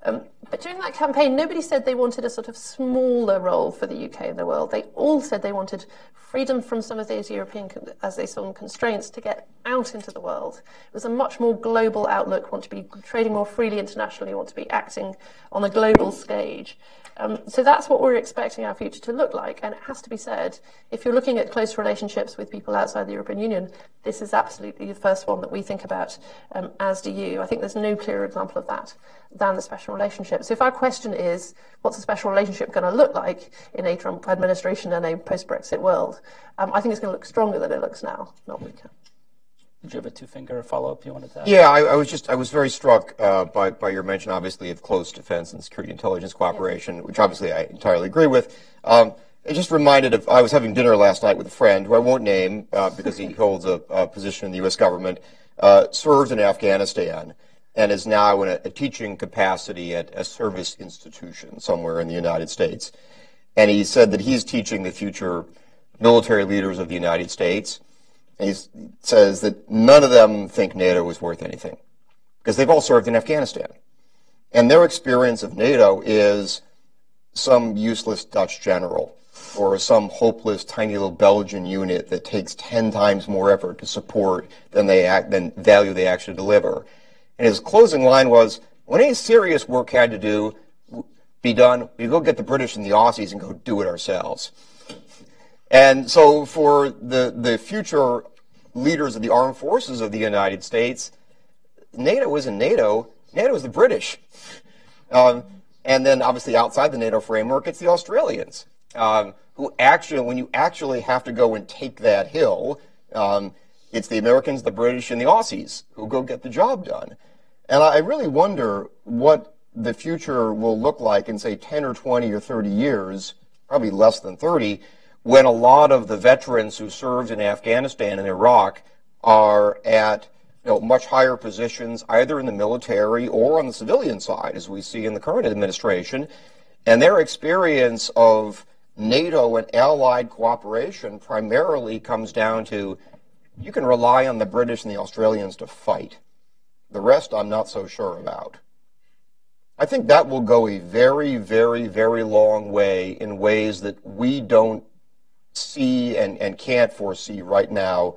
Um, but during that campaign, nobody said they wanted a sort of smaller role for the UK in the world. They all said they wanted freedom from some of these European, as they saw them, constraints to get out into the world. It was a much more global outlook, want to be trading more freely internationally, want to be acting on a global stage. Um, so that's what we're expecting our future to look like. And it has to be said, if you're looking at close relationships with people outside the European Union, this is absolutely the first one that we think about, um, as do you. I think there's no clearer example of that than the special relationship. So if our question is, what's a special relationship going to look like in a Trump administration and a post-Brexit world, um, I think it's going to look stronger than it looks now, not weaker. Did you have a two-finger follow-up you wanted to? Add? Yeah, I, I, was just I was very struck uh, by by your mention, obviously, of close defense and security intelligence cooperation, which obviously I entirely agree with. Um, it just reminded of I was having dinner last night with a friend who I won't name uh, because he <laughs> holds a, a, position in the U.S. government, uh, served in Afghanistan, and is now in a, a teaching capacity at a service institution somewhere in the United States. And he said that he's teaching the future military leaders of the United States he says that none of them think NATO is worth anything because they've all served in Afghanistan. And their experience of NATO is some useless Dutch general or some hopeless tiny little Belgian unit that takes 10 times more effort to support than they act, than value they actually deliver. And his closing line was, when any serious work had to do, be done, we go get the British and the Aussies and go do it ourselves. And so for the, the future leaders of the armed forces of the United States, NATO isn't NATO. NATO is the British. Um, and then obviously outside the NATO framework, it's the Australians um, who actually, when you actually have to go and take that hill, um, it's the Americans, the British, and the Aussies who go get the job done. And I really wonder what the future will look like in, say, 10 or 20 or 30 years, probably less than 30, when a lot of the veterans who served in Afghanistan and Iraq are at you know, much higher positions, either in the military or on the civilian side, as we see in the current administration. And their experience of NATO and allied cooperation primarily comes down to you can rely on the British and the Australians to fight. The rest I'm not so sure about. I think that will go a very, very, very long way in ways that we don't see and, and can't foresee right now.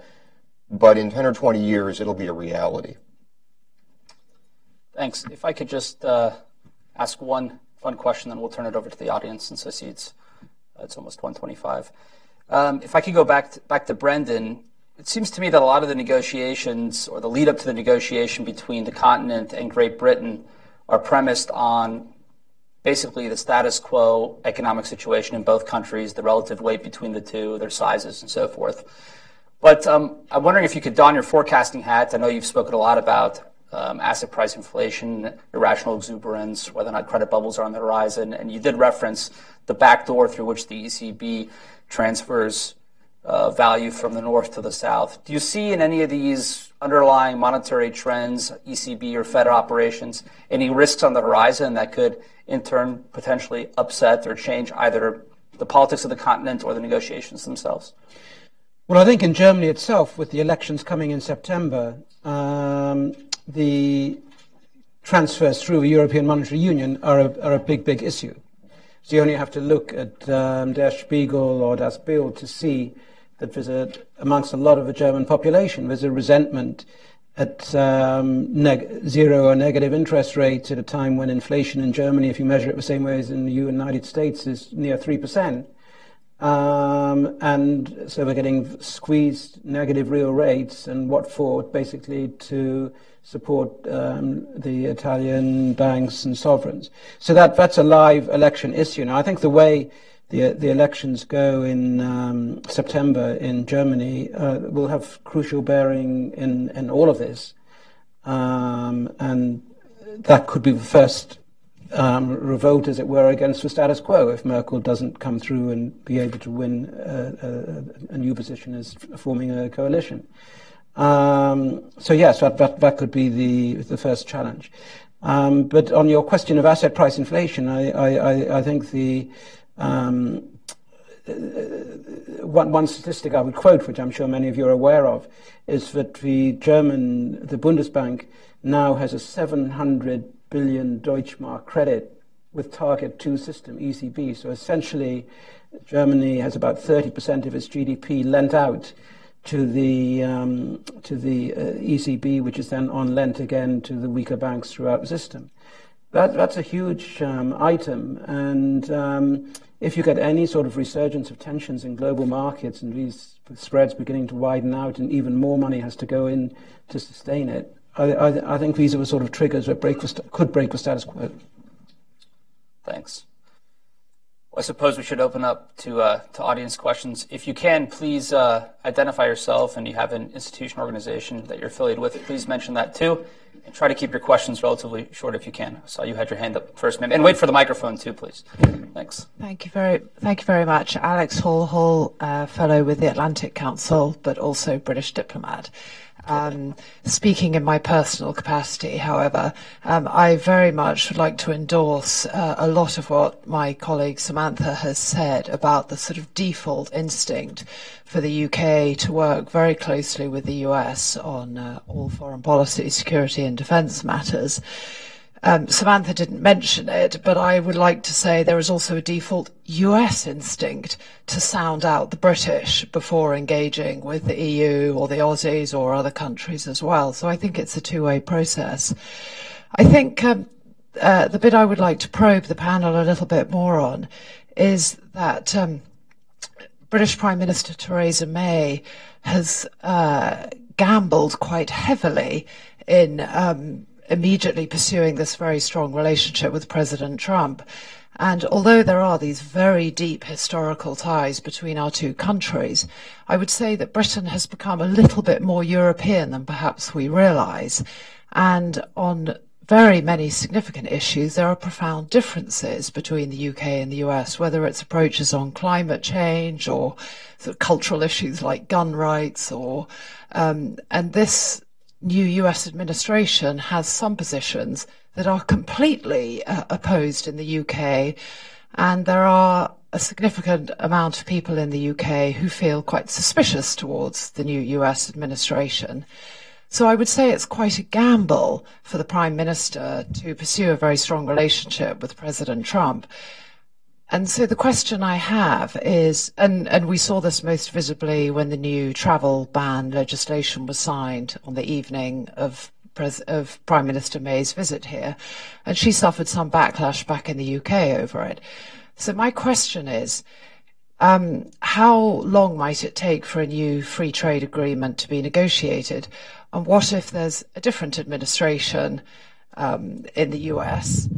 But in 10 or 20 years, it'll be a reality. Thanks. If I could just uh, ask one fun question, then we'll turn it over to the audience since I see it's, uh, it's almost 125. Um, if I could go back to, back to Brendan, it seems to me that a lot of the negotiations or the lead up to the negotiation between the continent and Great Britain are premised on basically the status quo economic situation in both countries, the relative weight between the two, their sizes, and so forth. But um, I'm wondering if you could don your forecasting hat. I know you've spoken a lot about um, asset price inflation, irrational exuberance, whether or not credit bubbles are on the horizon, and you did reference the back door through which the ECB transfers value from the north to the south. Do you see in any of these underlying monetary trends, ECB or Fed operations, any risks on the horizon that could in turn potentially upset or change either the politics of the continent or the negotiations themselves? Well, I think in Germany itself, with the elections coming in September, um, the transfers through the European Monetary Union are a, are a big, big issue. So you only have to look at um, Der Spiegel or Das Bild to see that there's a, amongst a lot of the German population, there's a resentment at um, neg- zero or negative interest rates at a time when inflation in Germany, if you measure it the same way as in the United States, is near 3%. Um, and so we're getting squeezed negative real rates, and what for? Basically to support um, the Italian banks and sovereigns. So that that's a live election issue. Now, I think the way the the elections go in um, September in Germany uh, will have crucial bearing in in all of this, um, and that could be the first um, revolt, as it were, against the status quo if Merkel doesn't come through and be able to win a, a, a new position as forming a coalition. Um, so yes, that, that, that could be the the first challenge. Um, but on your question of asset price inflation, I, I, I think the um, one, one statistic I would quote, which I'm sure many of you are aware of, is that the German, the Bundesbank, now has a 700 billion Deutschmark credit with Target 2 system, ECB. So essentially, Germany has about 30% of its GDP lent out to the um, to the uh, ECB, which is then on lent again to the weaker banks throughout the system. That, that's a huge um, item, and um, if you get any sort of resurgence of tensions in global markets and these spreads beginning to widen out and even more money has to go in to sustain it, I, I, I think these are the sort of triggers that break the, could break the status quo. Thanks. I suppose we should open up to, uh, to audience questions. If you can, please uh, identify yourself and you have an institution or organization that you're affiliated with, please mention that too. And try to keep your questions relatively short if you can. I saw you had your hand up first, ma'am. And wait for the microphone too, please. Thanks. Thank you very, thank you very much. Alex Hall Hall, uh, fellow with the Atlantic Council, but also British diplomat. Um, speaking in my personal capacity, however, um, I very much would like to endorse uh, a lot of what my colleague Samantha has said about the sort of default instinct for the UK to work very closely with the US on uh, all foreign policy, security, and defence matters. Um, Samantha didn't mention it, but I would like to say there is also a default US instinct to sound out the British before engaging with the EU or the Aussies or other countries as well. So I think it's a two way process. I think um, uh, the bit I would like to probe the panel a little bit more on is that um, British Prime Minister Theresa May has uh, gambled quite heavily in um, immediately pursuing this very strong relationship with President Trump. And although there are these very deep historical ties between our two countries, I would say that Britain has become a little bit more European than perhaps we realize. And on very many significant issues, there are profound differences between the UK and the US, whether it's approaches on climate change or sort of cultural issues like gun rights or, um, and this new US administration has some positions that are completely uh, opposed in the UK, and there are a significant amount of people in the UK who feel quite suspicious towards the new US administration. So I would say it's quite a gamble for the Prime Minister to pursue a very strong relationship with President Trump. And so the question I have is, and, and we saw this most visibly when the new travel ban legislation was signed on the evening of, of Prime Minister May's visit here, and she suffered some backlash back in the UK over it. So my question is, um, how long might it take for a new free trade agreement to be negotiated? And what if there's a different administration um, in the US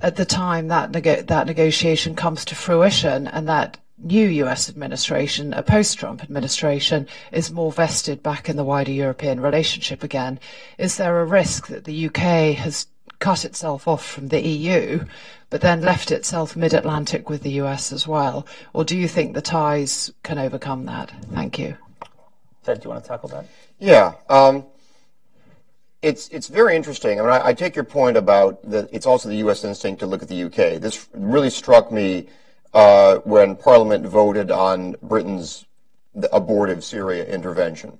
at the time that nego- that negotiation comes to fruition and that new US administration, a post-Trump administration, is more vested back in the wider European relationship again, is there a risk that the UK has cut itself off from the EU, but then left itself mid-Atlantic with the US as well? Or do you think the ties can overcome that? Thank you. Ted, do you want to tackle that? Yeah. Um, it's it's very interesting. I mean, I, I, take your point about that. It's also the U.S. instinct to look at the U.K. This really struck me uh, when Parliament voted on Britain's abortive Syria intervention.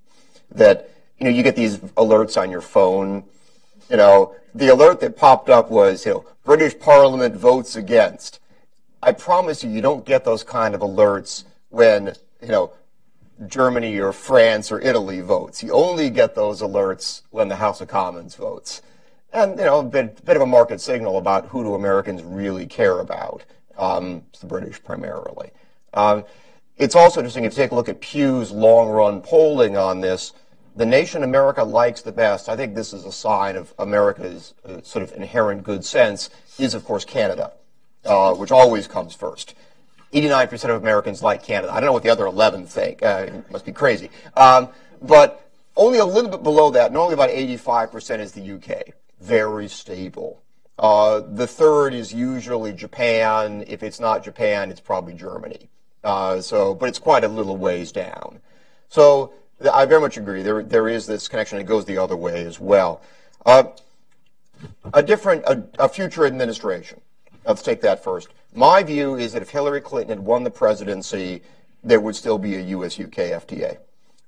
That you know you get these alerts on your phone. You know, the alert that popped up was you know British Parliament votes against. I promise you, you don't get those kind of alerts when you know Germany or France or Italy votes. You only get those alerts when the House of Commons votes. And, you know, a bit, bit of a market signal about who do Americans really care about. Um, it's the British primarily. Um, it's also interesting if you take a look at Pew's long run polling on this. The nation America likes the best, I think this is a sign of America's uh, sort of inherent good sense, is of course Canada, uh, which always comes first. 89% of Americans like Canada. I don't know what the other 11 think. Uh, it must be crazy. Um, but only a little bit below that, normally about 85% is the UK. Very stable. Uh, the third is usually Japan. If it's not Japan, it's probably Germany. Uh, so, but it's quite a little ways down. So I very much agree. There, there is this connection. It goes the other way as well. Uh, a different, a, a future administration. Let's take that first. My view is that if Hillary Clinton had won the presidency, there would still be a US UK FTA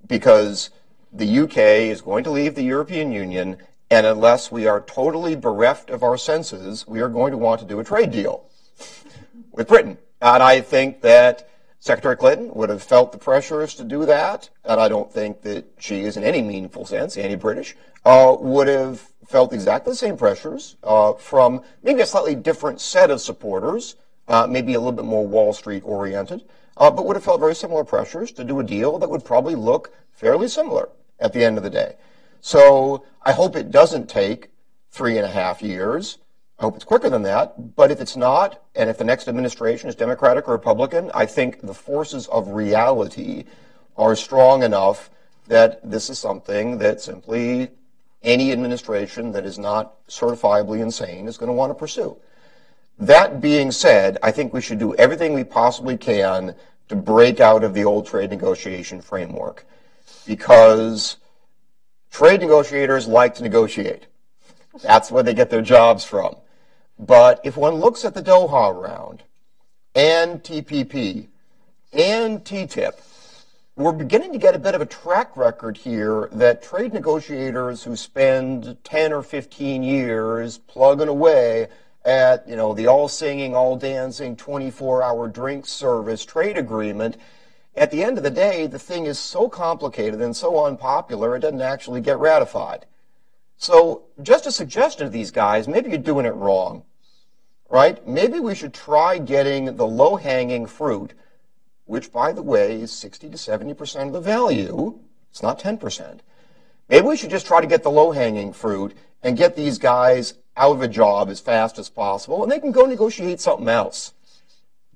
because the UK is going to leave the European Union, and unless we are totally bereft of our senses, we are going to want to do a trade deal with Britain. And I think that Secretary Clinton would have felt the pressures to do that, and I don't think that she is in any meaningful sense anti-British, uh, would have felt exactly the same pressures uh, from maybe a slightly different set of supporters, uh, maybe a little bit more Wall Street oriented, uh, but would have felt very similar pressures to do a deal that would probably look fairly similar at the end of the day. So I hope it doesn't take three and a half years. I hope it's quicker than that. But if it's not, and if the next administration is Democratic or Republican, I think the forces of reality are strong enough that this is something that simply any administration that is not certifiably insane is going to want to pursue. That being said, I think we should do everything we possibly can to break out of the old trade negotiation framework because trade negotiators like to negotiate. That's where they get their jobs from. But if one looks at the Doha round and TPP and TTIP, we're beginning to get a bit of a track record here that trade negotiators who spend 10 or 15 years plugging away at, you know, the all singing, all dancing, 24 hour drink service trade agreement, at the end of the day, the thing is so complicated and so unpopular, it doesn't actually get ratified. So, just a suggestion to these guys maybe you're doing it wrong, right? Maybe we should try getting the low hanging fruit which, by the way, is 60 to 70% of the value. It's not 10%. Maybe we should just try to get the low hanging fruit and get these guys out of a job as fast as possible, and they can go negotiate something else.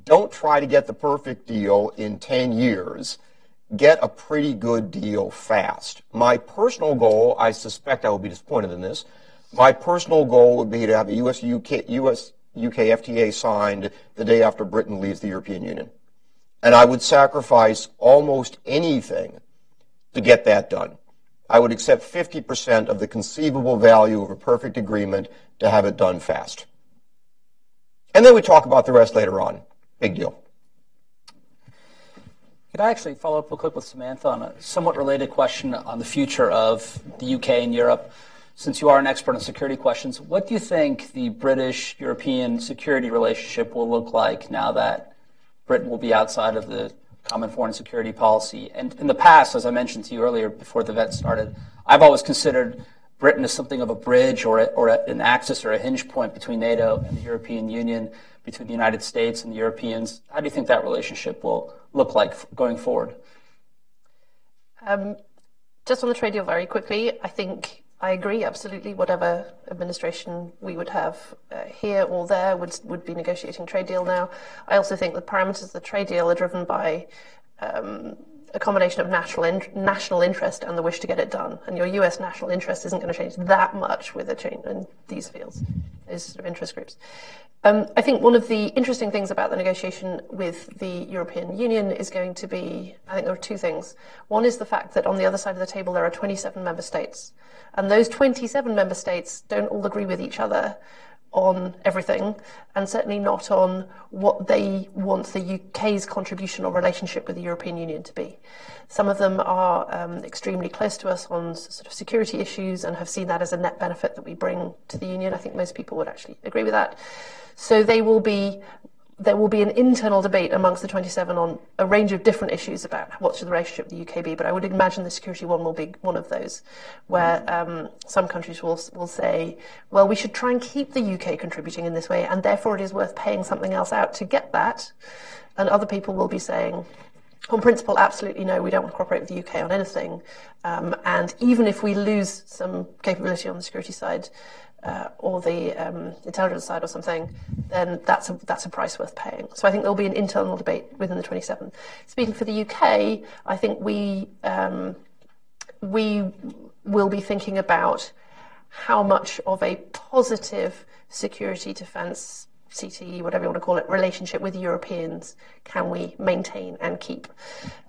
Don't try to get the perfect deal in 10 years. Get a pretty good deal fast. My personal goal, I suspect I will be disappointed in this, my personal goal would be to have a US UK, US UK FTA signed the day after Britain leaves the European Union. And I would sacrifice almost anything to get that done. I would accept 50% of the conceivable value of a perfect agreement to have it done fast. And then we talk about the rest later on. Big deal. Could I actually follow up real quick with Samantha on a somewhat related question on the future of the UK and Europe? Since you are an expert on security questions, what do you think the British European security relationship will look like now that Britain will be outside of the common foreign security policy. And in the past, as I mentioned to you earlier before the event started, I've always considered Britain is something of a bridge or, a, or a, an axis or a hinge point between NATO and the European Union, between the United States and the Europeans. How do you think that relationship will look like going forward? Um, just on the trade deal, very quickly, I think I agree absolutely. Whatever administration we would have uh, here or there would would be negotiating trade deal now. I also think the parameters of the trade deal are driven by um, a combination of national in, national interest and the wish to get it done. And your U.S. national interest isn't going to change that much with a change in these fields, these sort of interest groups. Um, I think one of the interesting things about the negotiation with the European Union is going to be, I think there are two things. One is the fact that on the other side of the table there are 27 member states. And those 27 member states don't all agree with each other on everything, and certainly not on what they want the UK's contribution or relationship with the European Union to be. Some of them are um, extremely close to us on sort of security issues and have seen that as a net benefit that we bring to the Union. I think most people would actually agree with that. So they will be there will be an internal debate amongst the 27 on a range of different issues about what should the relationship with the UK be, but I would imagine the security one will be one of those, where um, some countries will, will say, well, we should try and keep the UK contributing in this way, and therefore it is worth paying something else out to get that. And other people will be saying, on principle, absolutely no, we don't want to cooperate with the UK on anything. Um, and even if we lose some capability on the security side, uh, or the um, intelligence side or something, then that's a, that's a price worth paying. So I think there'll be an internal debate within the 27. Speaking for the UK, I think we um, we will be thinking about how much of a positive security defence CTE, whatever you want to call it, relationship with Europeans can we maintain and keep?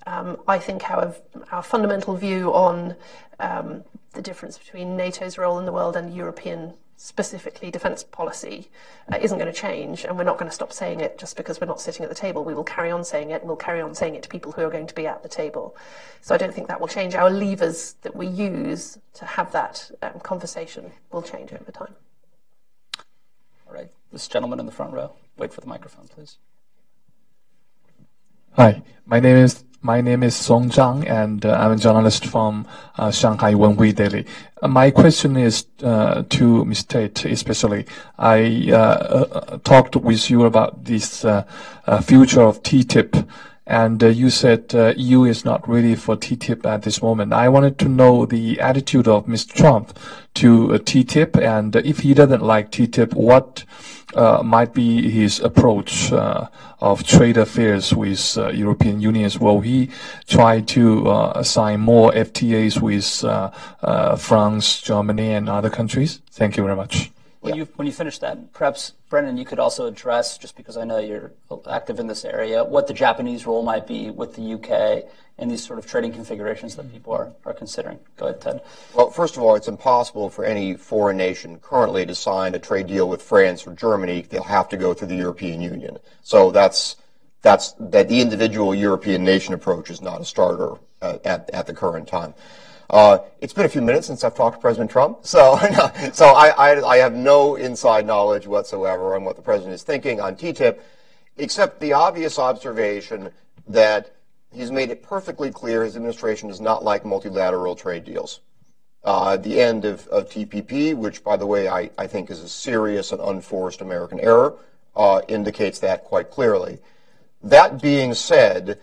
Um, I think our, our fundamental view on um, the difference between NATO's role in the world and European specifically defence policy uh, isn't going to change, and we're not going to stop saying it just because we're not sitting at the table. We will carry on saying it, and we'll carry on saying it to people who are going to be at the table. So I don't think that will change. Our levers that we use to have that um, conversation will change over time. All right, this gentleman in the front row. Wait for the microphone, please. Hi, my name is my name is Song Zhang, and uh, I'm a journalist from uh, Shanghai Wenhui Daily. Uh, my question is uh, to Ms. Tate, especially. I uh, uh, talked with you about this future of TTIP, and you said EU is not ready for TTIP at this moment. I wanted to know the attitude of Mr. Trump to TTIP, and if he doesn't like TTIP, what uh, might be his approach uh, of trade affairs with uh, European unions. Will he try to uh, sign more FTAs with uh, uh, France, Germany, and other countries? Thank you very much. When, yeah. you, when you finish that, perhaps, Brendan, you could also address, just because I know you're active in this area, what the Japanese role might be with the UK and these sort of trading configurations that people are, are considering. Go ahead, Ted. Well, first of all, it's impossible for any foreign nation currently to sign a trade deal with France or Germany. They'll have to go through the European Union. So that's that's that the individual European nation approach is not a starter uh, at, at the current time. Uh, it's been a few minutes since I've talked to President Trump, so <laughs> so I, I, I, have no inside knowledge whatsoever on what the president is thinking on TTIP, except the obvious observation that he's made it perfectly clear his administration does not like multilateral trade deals. Uh, the end of, of, TPP, which, by the way, I, I, think is a serious and unforced American error, uh, indicates that quite clearly. That being said,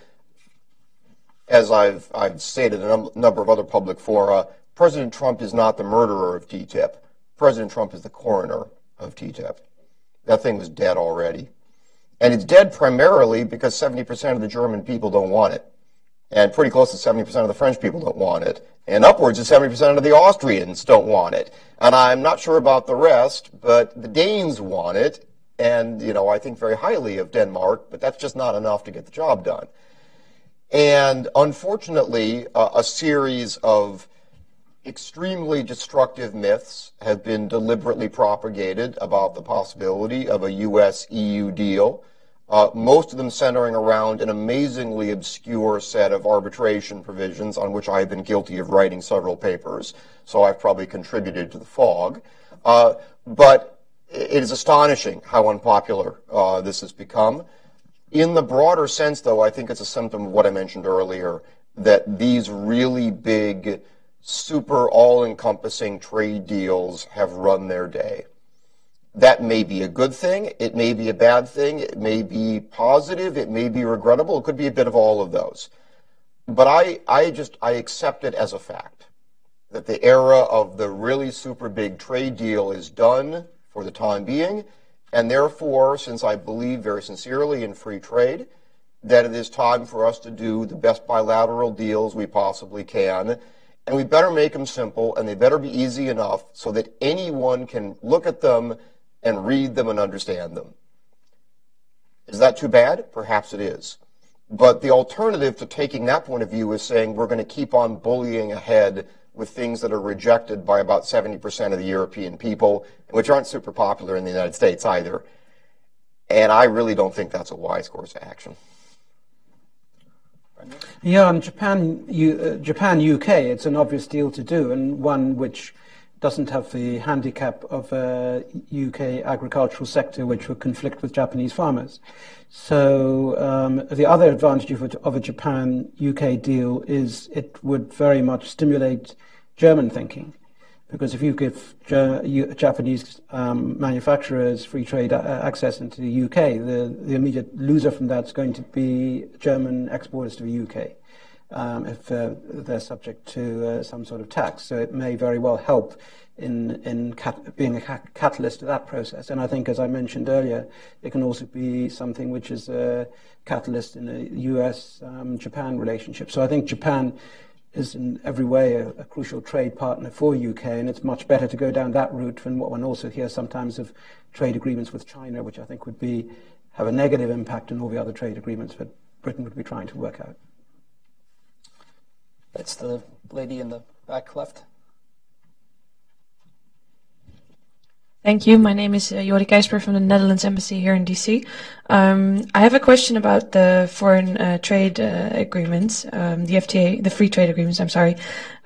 as I've, I've stated in a number of other public fora, President Trump is not the murderer of TTIP. President Trump is the coroner of TTIP. That thing was dead already. And it's dead primarily because 70% of the German people don't want it. And pretty close to 70% of the French people don't want it. And upwards of 70% of the Austrians don't want it. And I'm not sure about the rest, but the Danes want it. And, you know, I think very highly of Denmark, but that's just not enough to get the job done. And unfortunately, uh, a series of extremely destructive myths have been deliberately propagated about the possibility of a U.S. EU deal uh, most of them centering around an amazingly obscure set of arbitration provisions on which I have been guilty of writing several papers, so I've probably contributed to the fog. Uh, but it is astonishing how unpopular uh, this has become. In the broader sense, though, I think it's a symptom of what I mentioned earlier that these really big, super all encompassing trade deals have run their day that may be a good thing. It may be a bad thing. It may be positive. It may be regrettable. It could be a bit of all of those. But I, I just, I accept it as a fact that the era of the really super big trade deal is done for the time being. And therefore, since I believe very sincerely in free trade, that it is time for us to do the best bilateral deals we possibly can. And we better make them simple and they better be easy enough so that anyone can look at them and read them and understand them. Is that too bad? Perhaps it is. But the alternative to taking that point of view is saying we're going to keep on bullying ahead with things that are rejected by about 70% of the European people, which aren't super popular in the United States either. And I really don't think that's a wise course of action. Yeah, and Japan, U, uh, Japan, UK, it's an obvious deal to do, and one which doesn't have the handicap of a UK agricultural sector which would conflict with Japanese farmers. So um, the other advantage of a, of a Japan-UK deal is it would very much stimulate German thinking. Because if you give Japanese um, manufacturers free trade uh, access into the UK, the, the immediate loser from that is going to be German exporters to the UK um, if uh, they're subject to uh, some sort of tax. So it may very well help in, in cat- being a ca- catalyst to that process. And I think, as I mentioned earlier, it can also be something which is a catalyst in a US um, relationship. So I think Japan is in every way a, a, crucial trade partner for UK, and it's much better to go down that route than what one also hears sometimes of trade agreements with China, which I think would be have a negative impact on all the other trade agreements that Britain would be trying to work out. That's the lady in the back left. Thank you. My name is uh, Jori Keisper from the Netherlands Embassy here in DC. Um, I have a question about the foreign uh, trade uh, agreements, um, the FTA, the free trade agreements. I'm sorry.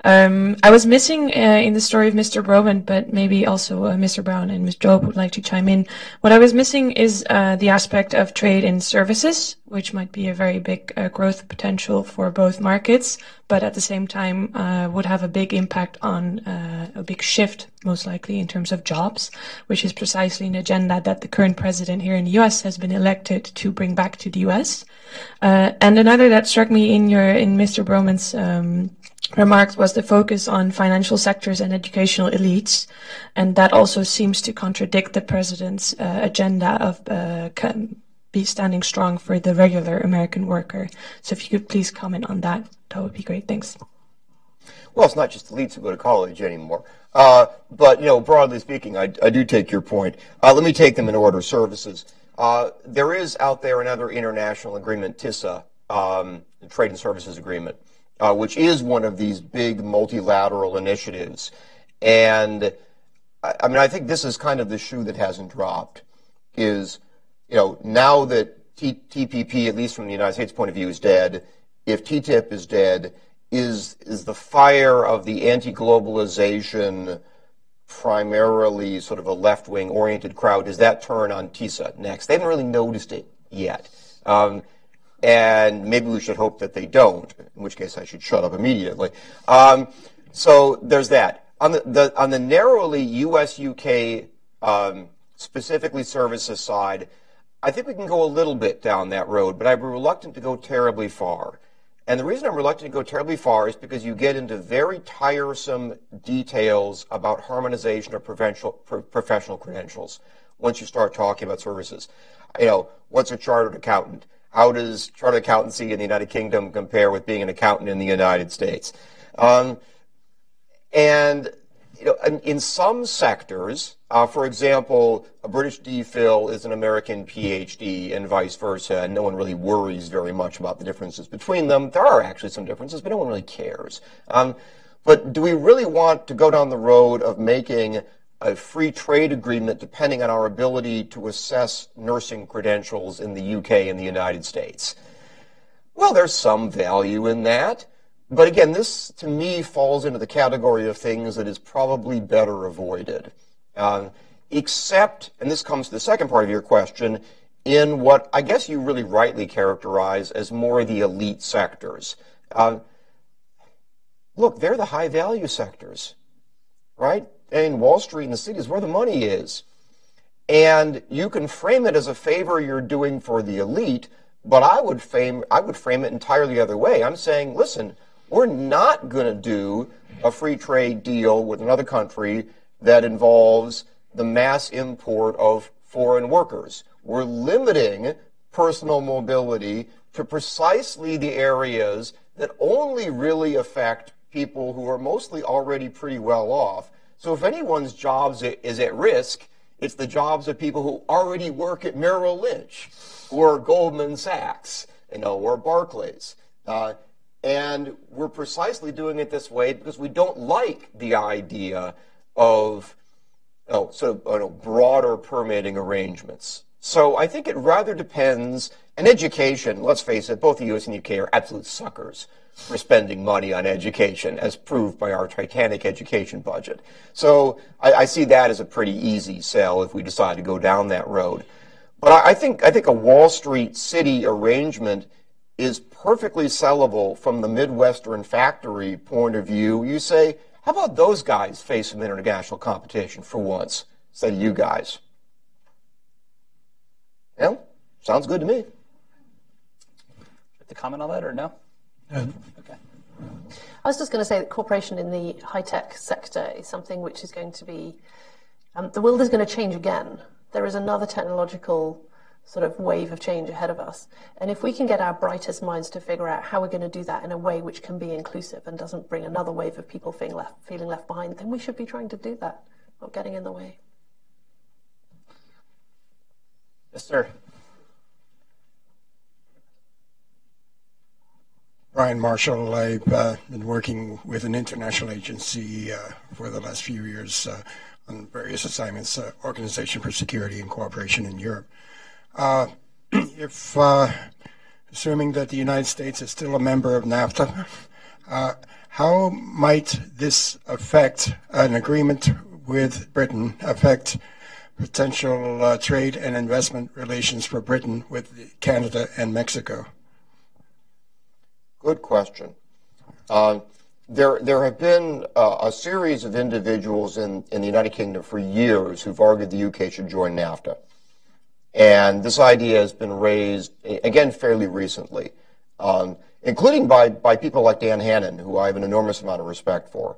Um, I was missing uh, in the story of Mr. Bromund, but maybe also uh, Mr. Brown and Ms. Job would like to chime in. What I was missing is uh, the aspect of trade in services, which might be a very big uh, growth potential for both markets, but at the same time would have a big impact on a big shift, most likely in terms of jobs, which is precisely an agenda that the current president here in the U.S. has been elected to bring back to the U.S. and another that struck me in your in Mr. Bromund's um, remarks was the focus on financial sectors and educational elites, and that also seems to contradict the president's uh, agenda of uh, be standing strong for the regular American worker. So if you could please comment on that, that would be great. Thanks. Well, it's not just elites who go to college anymore. Uh, but, you know, broadly speaking, I, I do take your point. Uh, let me take them in order. Services. Uh, there is out there another international agreement, TISA, um, the Trade and Services Agreement, uh, which is one of these big multilateral initiatives. And I, I mean, I think this is kind of the shoe that hasn't dropped. Is you know now that T- TPP, at least from the United States point of view, is dead, if TTIP is dead, is is the fire of the anti-globalization primarily sort of a left-wing oriented crowd? Does that turn on TISA next? They haven't really noticed it yet. Um, and maybe we should hope that they don't, in which case I should shut up immediately. Um, so there's that. On the, the on the narrowly U.S. UK um, specifically services side, I think we can go a little bit down that road, but I'd be reluctant to go terribly far. And the reason I'm reluctant to go terribly far is because you get into very tiresome details about harmonization of professional credentials once you start talking about services. You know, what's a chartered accountant? How does chartered accountancy in the United Kingdom compare with being an accountant in the United States? Um, and you know, in, in some sectors, uh, for example, a British DPhil is an American PhD and vice versa, and no one really worries very much about the differences between them. There are actually some differences, but no one really cares. Um, but do we really want to go down the road of making a free trade agreement depending on our ability to assess nursing credentials in the UK and the United States? Well, there's some value in that. But again, this to me falls into the category of things that is probably better avoided. Uh, except, and this comes to the second part of your question, in what I guess you really rightly characterize as more the elite sectors. Uh, look, they're the high value sectors, right? And Wall Street and the cities where the money is. And you can frame it as a favor you're doing for the elite, but I would frame I would frame it entirely the other way. I'm saying, listen, we're not going to do a free trade deal with another country that involves the mass import of foreign workers. We're limiting personal mobility to precisely the areas that only really affect people who are mostly already pretty well off. So if anyone's jobs is at risk, it's the jobs of people who already work at Merrill Lynch or Goldman Sachs, you know, or Barclays. Uh, and we're precisely doing it this way because we don't like the idea of oh, sort of oh, know, broader permitting arrangements. So I think it rather depends. And education, let's face it, both the U.S. and the U.K. are absolute suckers for spending money on education, as proved by our titanic education budget. So I, I see that as a pretty easy sell if we decide to go down that road. But I, I think I think a Wall Street City arrangement is perfectly sellable from the Midwestern factory point of view. You say, how about those guys face some international competition for once instead of you guys? Yeah, sounds good to me. To comment on that or no? No. Okay. I was just going to say that cooperation in the high tech sector is something which is going to be, um, the world is going to change again. There is another technological sort of wave of change ahead of us. And if we can get our brightest minds to figure out how we're going to do that in a way which can be inclusive and doesn't bring another wave of people feeling left, feeling left behind, then we should be trying to do that, not getting in the way. Yes, sir. Brian Marshall. I've uh, been working with an international agency uh, for the last few years uh, on various assignments, uh, Organization for Security and Cooperation in Europe. Uh, <clears throat> if, uh, assuming that the United States is still a member of NAFTA, uh, how might this affect an agreement with Britain, affect potential uh, trade and investment relations for Britain with Canada and Mexico? Good question. Uh, there, there have been uh, a series of individuals in, in the United Kingdom for years who've argued the UK should join NAFTA. And this idea has been raised, again, fairly recently, um, including by, by people like Dan Hannan, who I have an enormous amount of respect for.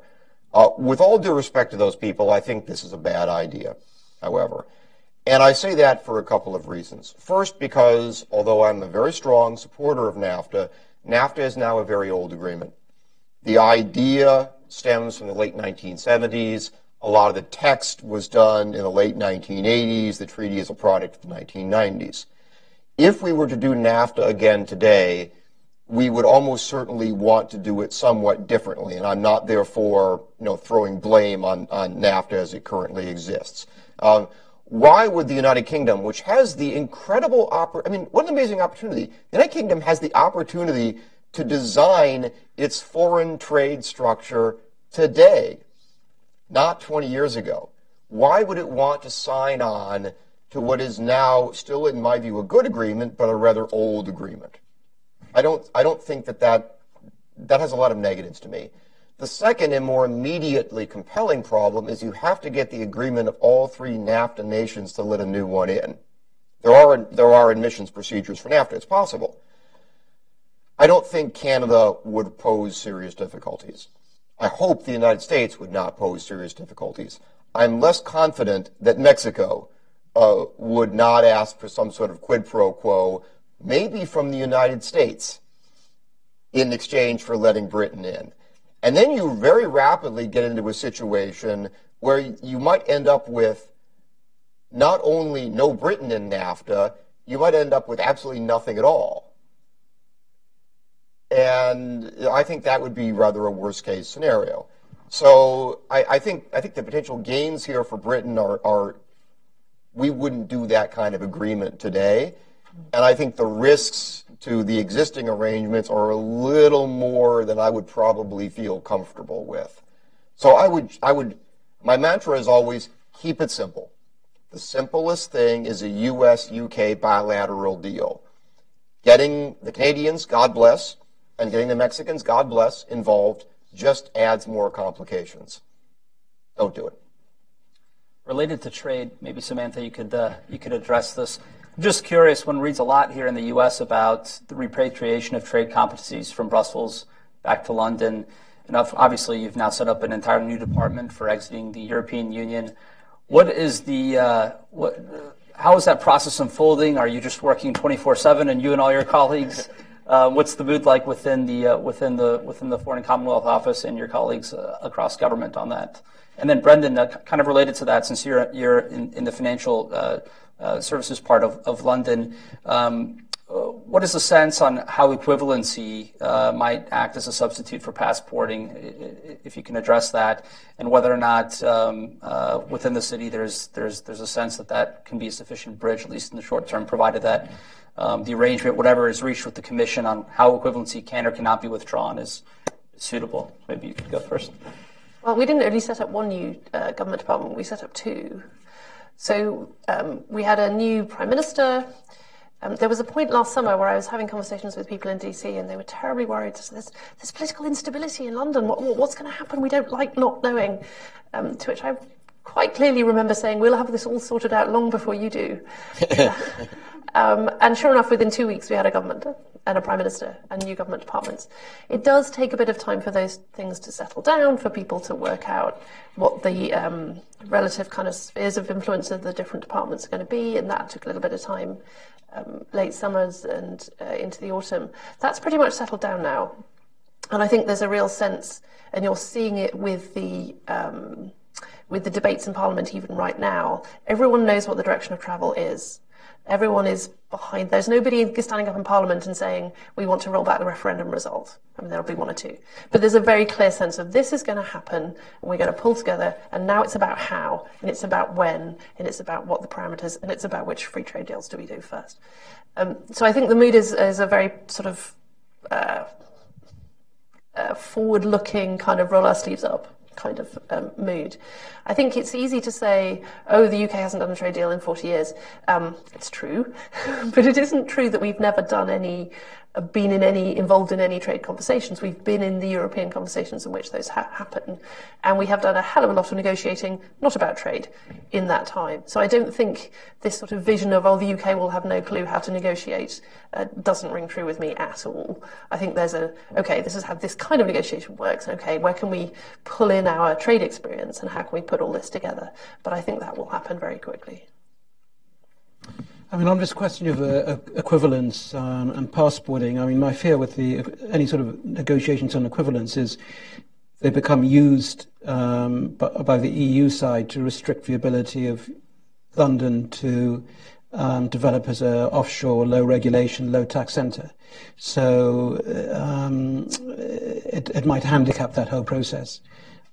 Uh, with all due respect to those people, I think this is a bad idea, however. And I say that for a couple of reasons. First, because although I'm a very strong supporter of NAFTA, NAFTA is now a very old agreement. The idea stems from the late 1970s. A lot of the text was done in the late 1980s. The treaty is a product of the 1990s. If we were to do NAFTA again today, we would almost certainly want to do it somewhat differently. And I'm not therefore, you know, throwing blame on, on NAFTA as it currently exists. Um, why would the United Kingdom, which has the incredible oppor- I mean, what an amazing opportunity. The United Kingdom has the opportunity to design its foreign trade structure today, not 20 years ago. Why would it want to sign on to what is now still, in my view, a good agreement, but a rather old agreement? I don't, I don't think that, that that has a lot of negatives to me. The second and more immediately compelling problem is you have to get the agreement of all three NAFTA nations to let a new one in. There are, there are admissions procedures for NAFTA. It's possible. I don't think Canada would pose serious difficulties. I hope the United States would not pose serious difficulties. I'm less confident that Mexico uh, would not ask for some sort of quid pro quo, maybe from the United States, in exchange for letting Britain in. And then you very rapidly get into a situation where you might end up with not only no Britain in NAFTA, you might end up with absolutely nothing at all. And I think that would be rather a worst case scenario. So I, I think I think the potential gains here for Britain are, are we wouldn't do that kind of agreement today. And I think the risks to the existing arrangements are a little more than I would probably feel comfortable with. So I would, I would, my mantra is always keep it simple. The simplest thing is a US UK bilateral deal. Getting the Canadians, God bless, and getting the Mexicans, God bless, involved just adds more complications. Don't do it. Related to trade, maybe Samantha, you could uh, you could address this. I'm just curious, one reads a lot here in the U.S. about the repatriation of trade competencies from Brussels back to London. And obviously, you've now set up an entire new department for exiting the European Union. What is the uh, what? How is that process unfolding? Are you just working 24/7, and you and all your colleagues? <laughs> Uh, what's the mood like within the uh, within the within the Foreign Commonwealth Office and your colleagues uh, across government on that? And then, Brendan, uh, kind of related to that, since you're you're in, in the financial uh, uh, services part of, of London. Um, what is the sense on how equivalency might act as a substitute for passporting, if you can address that, and whether or not um, within the city there's there's there's a sense that that can be a sufficient bridge, at least in the short term, provided that the arrangement, whatever is reached with the commission on how equivalency can or cannot be withdrawn, is suitable. Maybe you could go first. Well, we didn't only set up one new uh, government department; we set up two. So um, we had a new prime minister. Um, there was a point last summer where I was having conversations with people in DC, and they were terribly worried. There's, there's political instability in London. What, what's going to happen? We don't like not knowing. Um, to which I quite clearly remember saying, "We'll have this all sorted out long before you do." <laughs> Um, and sure enough, within two weeks, we had a government and a prime minister and new government departments. It does take a bit of time for those things to settle down, for people to work out what the um, relative kind of spheres of influence of the different departments are going to be, and that took a little bit of time, um, late summers and uh, into the autumn. That's pretty much settled down now, and I think there's a real sense, and you're seeing it with the um, with the debates in Parliament even right now. Everyone knows what the direction of travel is Everyone is behind. There's nobody standing up in Parliament and saying, we want to roll back the referendum result. I mean, there'll be one or two. But there's a very clear sense of this is going to happen, and we're going to pull together, and now it's about how, and it's about when, and it's about what the parameters, and it's about which free trade deals do we do first. Um, so I think the mood is, is a very sort of uh, uh, forward-looking kind of roll our sleeves up kind of um, mood. I think it's easy to say, oh, the UK hasn't done a trade deal in 40 years. Um, it's true, <laughs> but it isn't true that we've never done any been in any involved in any trade conversations. We've been in the European conversations in which those ha- happen, and we have done a hell of a lot of negotiating, not about trade, in that time. So I don't think this sort of vision of oh the UK will have no clue how to negotiate uh, doesn't ring true with me at all. I think there's a okay, this is how this kind of negotiation works. Okay, where can we pull in our trade experience and how can we put all this together? But I think that will happen very quickly. I mean, on this question of uh, equivalence um, and passporting, I mean, my fear with the any sort of negotiations on equivalence is they become used um, by, by, the EU side to restrict the ability of London to um, develop as an offshore, low regulation, low tax centre. So um, it, it, might handicap that whole process.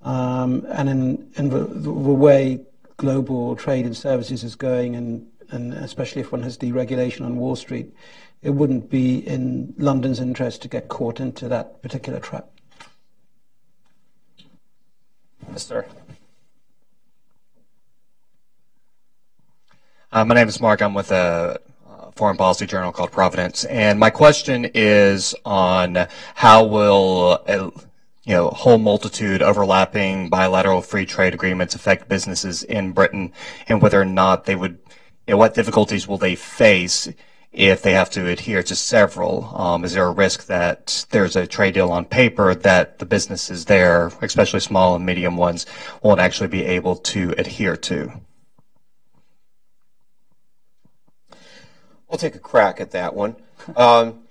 Um, and in, in the, the way global trade in services is going, and, and especially if one has deregulation on Wall Street, it wouldn't be in London's interest to get caught into that particular trap. Mr. Uh, my name is Mark. I'm with a foreign policy journal called Providence, and my question is on how will you know whole multitude overlapping bilateral free trade agreements affect businesses in Britain, and whether or not they would, you know, what difficulties will they face if they have to adhere to several? Um, is there a risk that there's a trade deal on paper that the businesses there, especially small and medium ones, won't actually be able to adhere to? I'll take a crack at that one. Um,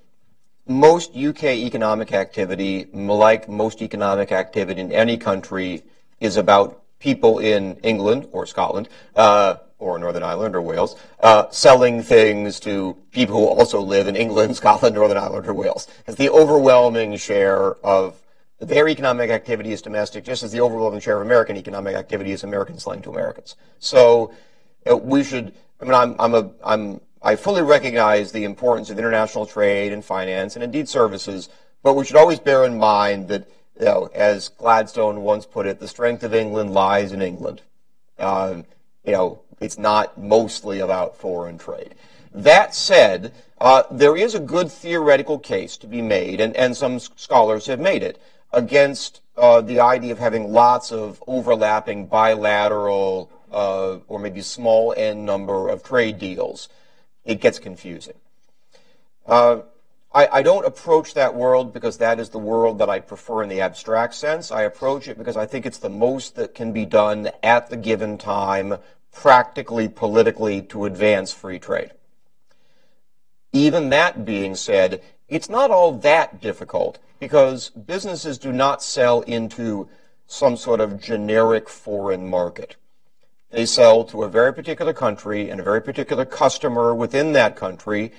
most UK economic activity, like most economic activity in any country, is about people in England or Scotland uh, or Northern Ireland or Wales uh, selling things to people who also live in England, <laughs> Scotland, Northern Ireland, or Wales. As the overwhelming share of their economic activity is domestic, just as the overwhelming share of American economic activity is American selling to Americans. So uh, we should. I mean, I'm, I'm a I'm I fully recognize the importance of international trade and finance and indeed services, but we should always bear in mind that, you know, as Gladstone once put it, the strength of England lies in England. Uh, you know, it's not mostly about foreign trade. That said, uh, there is a good theoretical case to be made, and, and some scholars have made it, against uh, the idea of having lots of overlapping bilateral uh, or maybe small n number of trade deals it gets confusing. Uh, I, I, don't approach that world because that is the world that I prefer in the abstract sense. I approach it because I think it's the most that can be done at the given time, practically, politically, to advance free trade. Even that being said, it's not all that difficult because businesses do not sell into some sort of generic foreign market. They sell to a very particular country and a very particular customer within that country,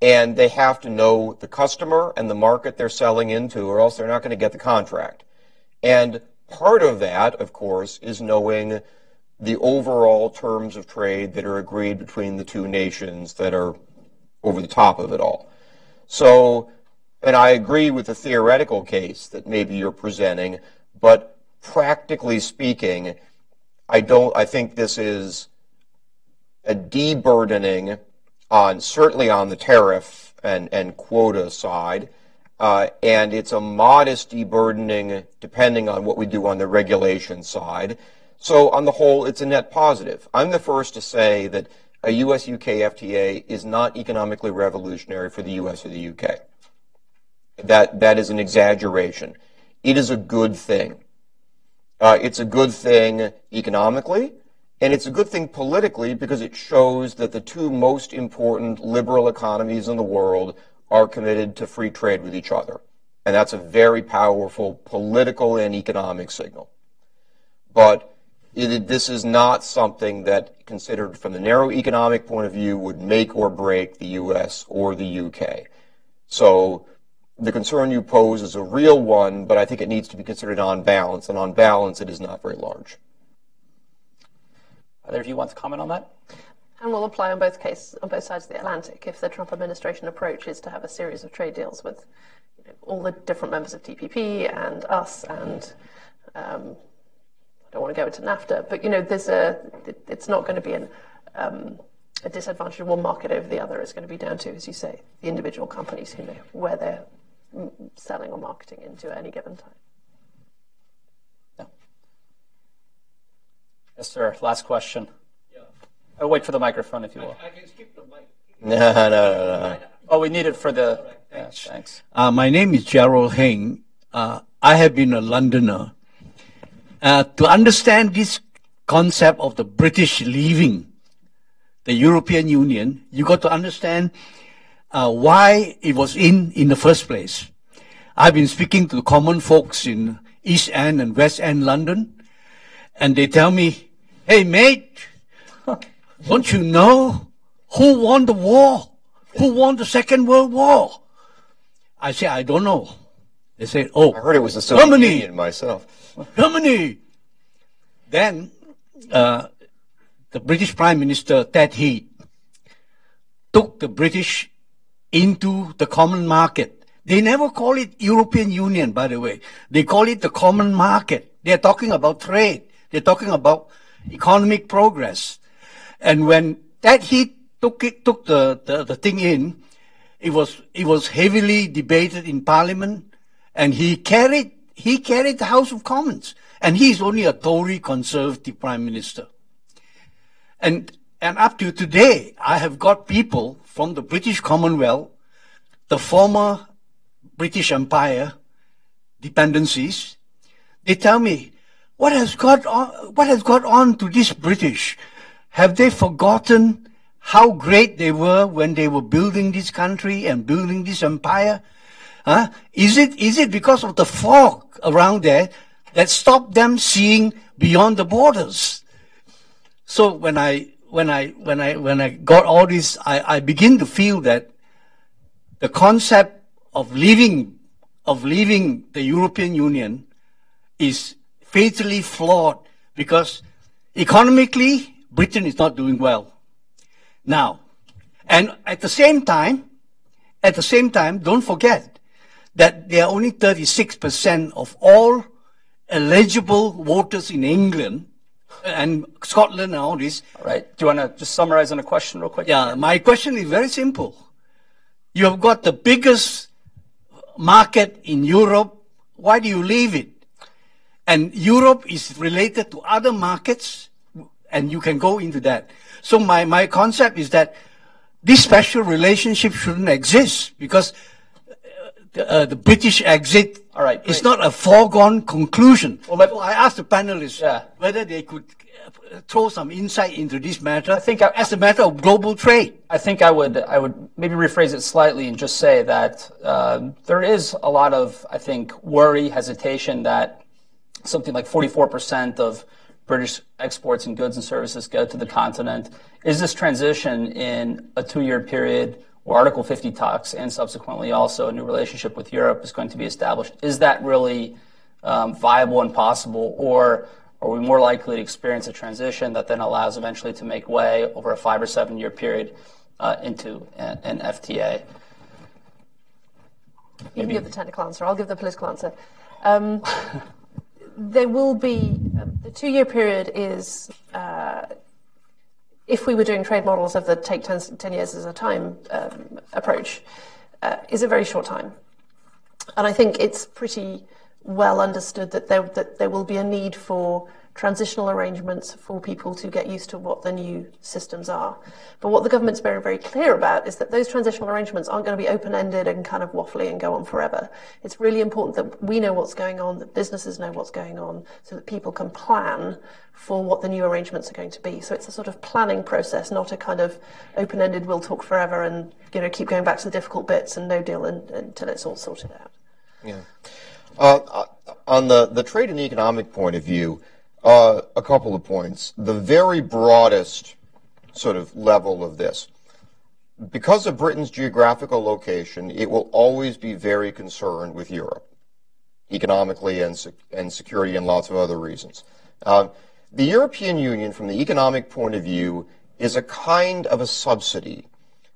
and they have to know the customer and the market they're selling into, or else they're not going to get the contract. And part of that, of course, is knowing the overall terms of trade that are agreed between the two nations that are over the top of it all. So, and I agree with the theoretical case that maybe you're presenting, but practically speaking, I don't. I think this is a deburdening on certainly on the tariff and and quota side, uh, and it's a modest deburdening depending on what we do on the regulation side. So on the whole, it's a net positive. I'm the first to say that a U.S.-UK FTA is not economically revolutionary for the U.S. or the U.K. That that is an exaggeration. It is a good thing. Uh, it's a good thing economically, and it's a good thing politically because it shows that the two most important liberal economies in the world are committed to free trade with each other. And that's a very powerful political and economic signal. But it, this is not something that, considered from the narrow economic point of view, would make or break the U.S. or the UK. So the concern you pose is a real one, but I think it needs to be considered on balance, and on balance, it is not very large. Either of you want to comment on that? And will apply on both cases, on both sides of the Atlantic. If the Trump administration approach is to have a series of trade deals with you know, all the different members of TPP and us, and um, I don't want to go into NAFTA, but you know, there's a, it's not going to be an, um, a disadvantage of one market over the other. It's going to be down to, as you say, the individual companies who know where they're selling or marketing into at any given time. Yeah. Yes, sir. Last question. Yeah. I'll oh, wait for the microphone, if you will. I, I can skip the mic. No, no, no, no. Oh, we need it for the. Yeah, thanks. Uh, my name is Gerald Heng. Uh, I have been a Londoner. Uh, to understand this concept of the British leaving the European Union, you got to understand uh, why it was in in the first place. I've been speaking to the common folks in East End and West End London, and they tell me, "Hey, mate, <laughs> don't you know who won the war? Who won the Second World War?" I say, "I don't know." They say, "Oh, I heard it was the Soviet Germany. Union myself." <laughs> Germany. Then uh, the British Prime Minister Ted Heath took the British into the common market. They never call it European Union, by the way. They call it the common market. They're talking about trade. They're talking about economic progress. And when that Heath took it, took the, the, the thing in, it was, it was heavily debated in Parliament, and he carried, he carried the House of Commons. And he's only a Tory conservative prime minister. And, and up to today, I have got people from the British Commonwealth, the former British Empire dependencies. They tell me, what has got on, what has got on to this British? Have they forgotten how great they were when they were building this country and building this empire? Huh? Is it, is it because of the fog around there that stopped them seeing beyond the borders? So when I, when I, when I, when I got all this, I, I begin to feel that the concept of leaving, of leaving the European Union is fatally flawed because economically, Britain is not doing well. Now, and at the same time, at the same time, don't forget that there are only 36% of all eligible voters in England and Scotland and all this. All right. Do you want to just summarize on a question real quick? Yeah, my question is very simple. You have got the biggest market in Europe. Why do you leave it? And Europe is related to other markets, and you can go into that. So my, my concept is that this special relationship shouldn't exist because the, uh, the British exit All right, is not a foregone conclusion. Well, so I asked the panelists Yeah. whether they could uh, throw some insight into this matter I think I- as a matter of global trade. I think I would I would maybe rephrase it slightly and just say that um, there is a lot of I think worry, hesitation that something like 44% of British exports and goods and services go to the continent. Is this transition in a two-year period where Article 50 talks and subsequently also a new relationship with Europe is going to be established? Is that really um, viable and possible, or are we more likely to experience a transition that then allows eventually to make way over a five or seven year period uh, into an, an FTA? You can give the technical answer. I'll give the political answer. Um, <laughs> there will be um, the two-year period is uh, if we were doing trade models of the take 10, 10 years as a time um, approach, uh, is a very short time. And I think it's pretty well understood that there, that there will be a need for transitional arrangements for people to get used to what the new systems are. But what the government's very, very clear about is that those transitional arrangements aren't going to be open-ended and kind of waffly and go on forever. It's really important that we know what's going on, that businesses know what's going on, so that people can plan for what the new arrangements are going to be. So it's a sort of planning process, not a kind of open-ended we'll talk forever and you know keep going back to the difficult bits and no deal in, until it's all sorted out. Yeah. Uh, on the, the trade and economic point of view, uh, a couple of points. The very broadest sort of level of this. Because of Britain's geographical location, it will always be very concerned with Europe, economically and, sec- and security and lots of other reasons. Um, the European Union, from the economic point of view, is a kind of a subsidy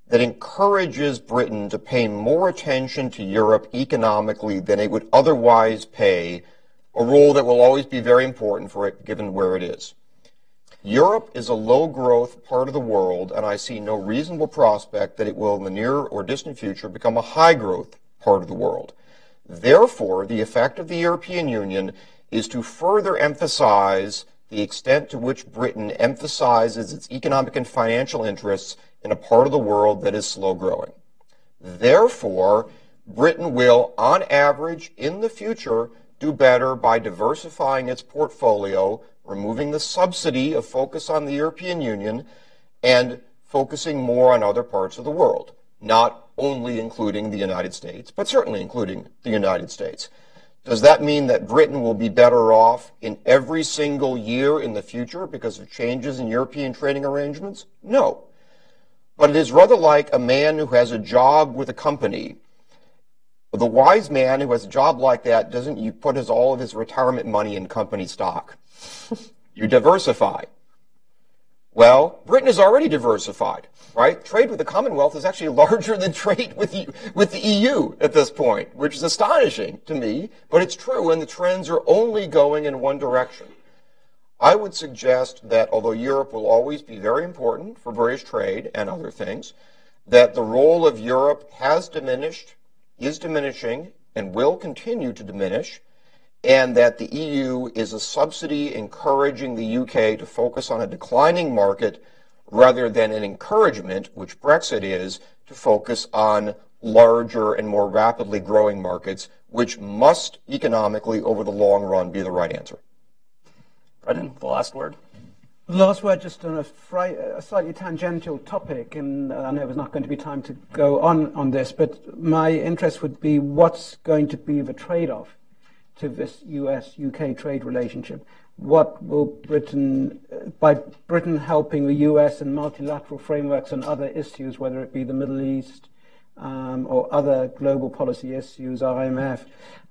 that encourages Britain to pay more attention to Europe economically than it would otherwise pay, a role that will always be very important for it given where it is. Europe is a low growth part of the world, and I see no reasonable prospect that it will, in the near or distant future, become a high growth part of the world. Therefore, the effect of the European Union is to further emphasize the extent to which Britain emphasizes its economic and financial interests in a part of the world that is slow growing. Therefore, Britain will, on average, in the future, do better by diversifying its portfolio, removing the subsidy of focus on the European Union, and focusing more on other parts of the world, not only including the United States, but certainly including the United States. Does that mean that Britain will be better off in every single year in the future because of changes in European trading arrangements? No. But it is rather like a man who has a job with a company. The wise man who has a job like that doesn't you put his all of his retirement money in company stock. <laughs> you diversify. Well, Britain is already diversified, right? Trade with the Commonwealth is actually <laughs> larger than trade with the, with the EU at this point, which is astonishing to me, but it's true, and the trends are only going in one direction. I would suggest that although Europe will always be very important for British trade and other things, that the role of Europe has diminished, is diminishing, and will continue to diminish and that the EU is a subsidy encouraging the UK to focus on a declining market rather than an encouragement, which Brexit is, to focus on larger and more rapidly growing markets, which must economically, over the long run, be the right answer. Brendan, the last word. Last word, just on a, fri- a slightly tangential topic, and I know there's not going to be time to go on on this, but my interest would be what's going to be the trade-off to this US UK trade relationship? What will Britain, by Britain helping the US in multilateral frameworks on other issues, whether it be the Middle East um, or other global policy issues, IMF,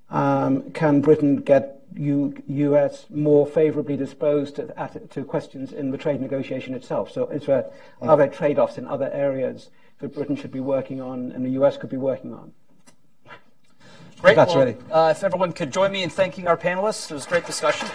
um, can Britain get US more favorably disposed to, at, to, questions in the trade negotiation itself? So, is there, are there trade offs in other areas that Britain should be working on and the US could be working on? Great. That's well, ready. Uh, if everyone could join me in thanking our panelists, it was a great discussion.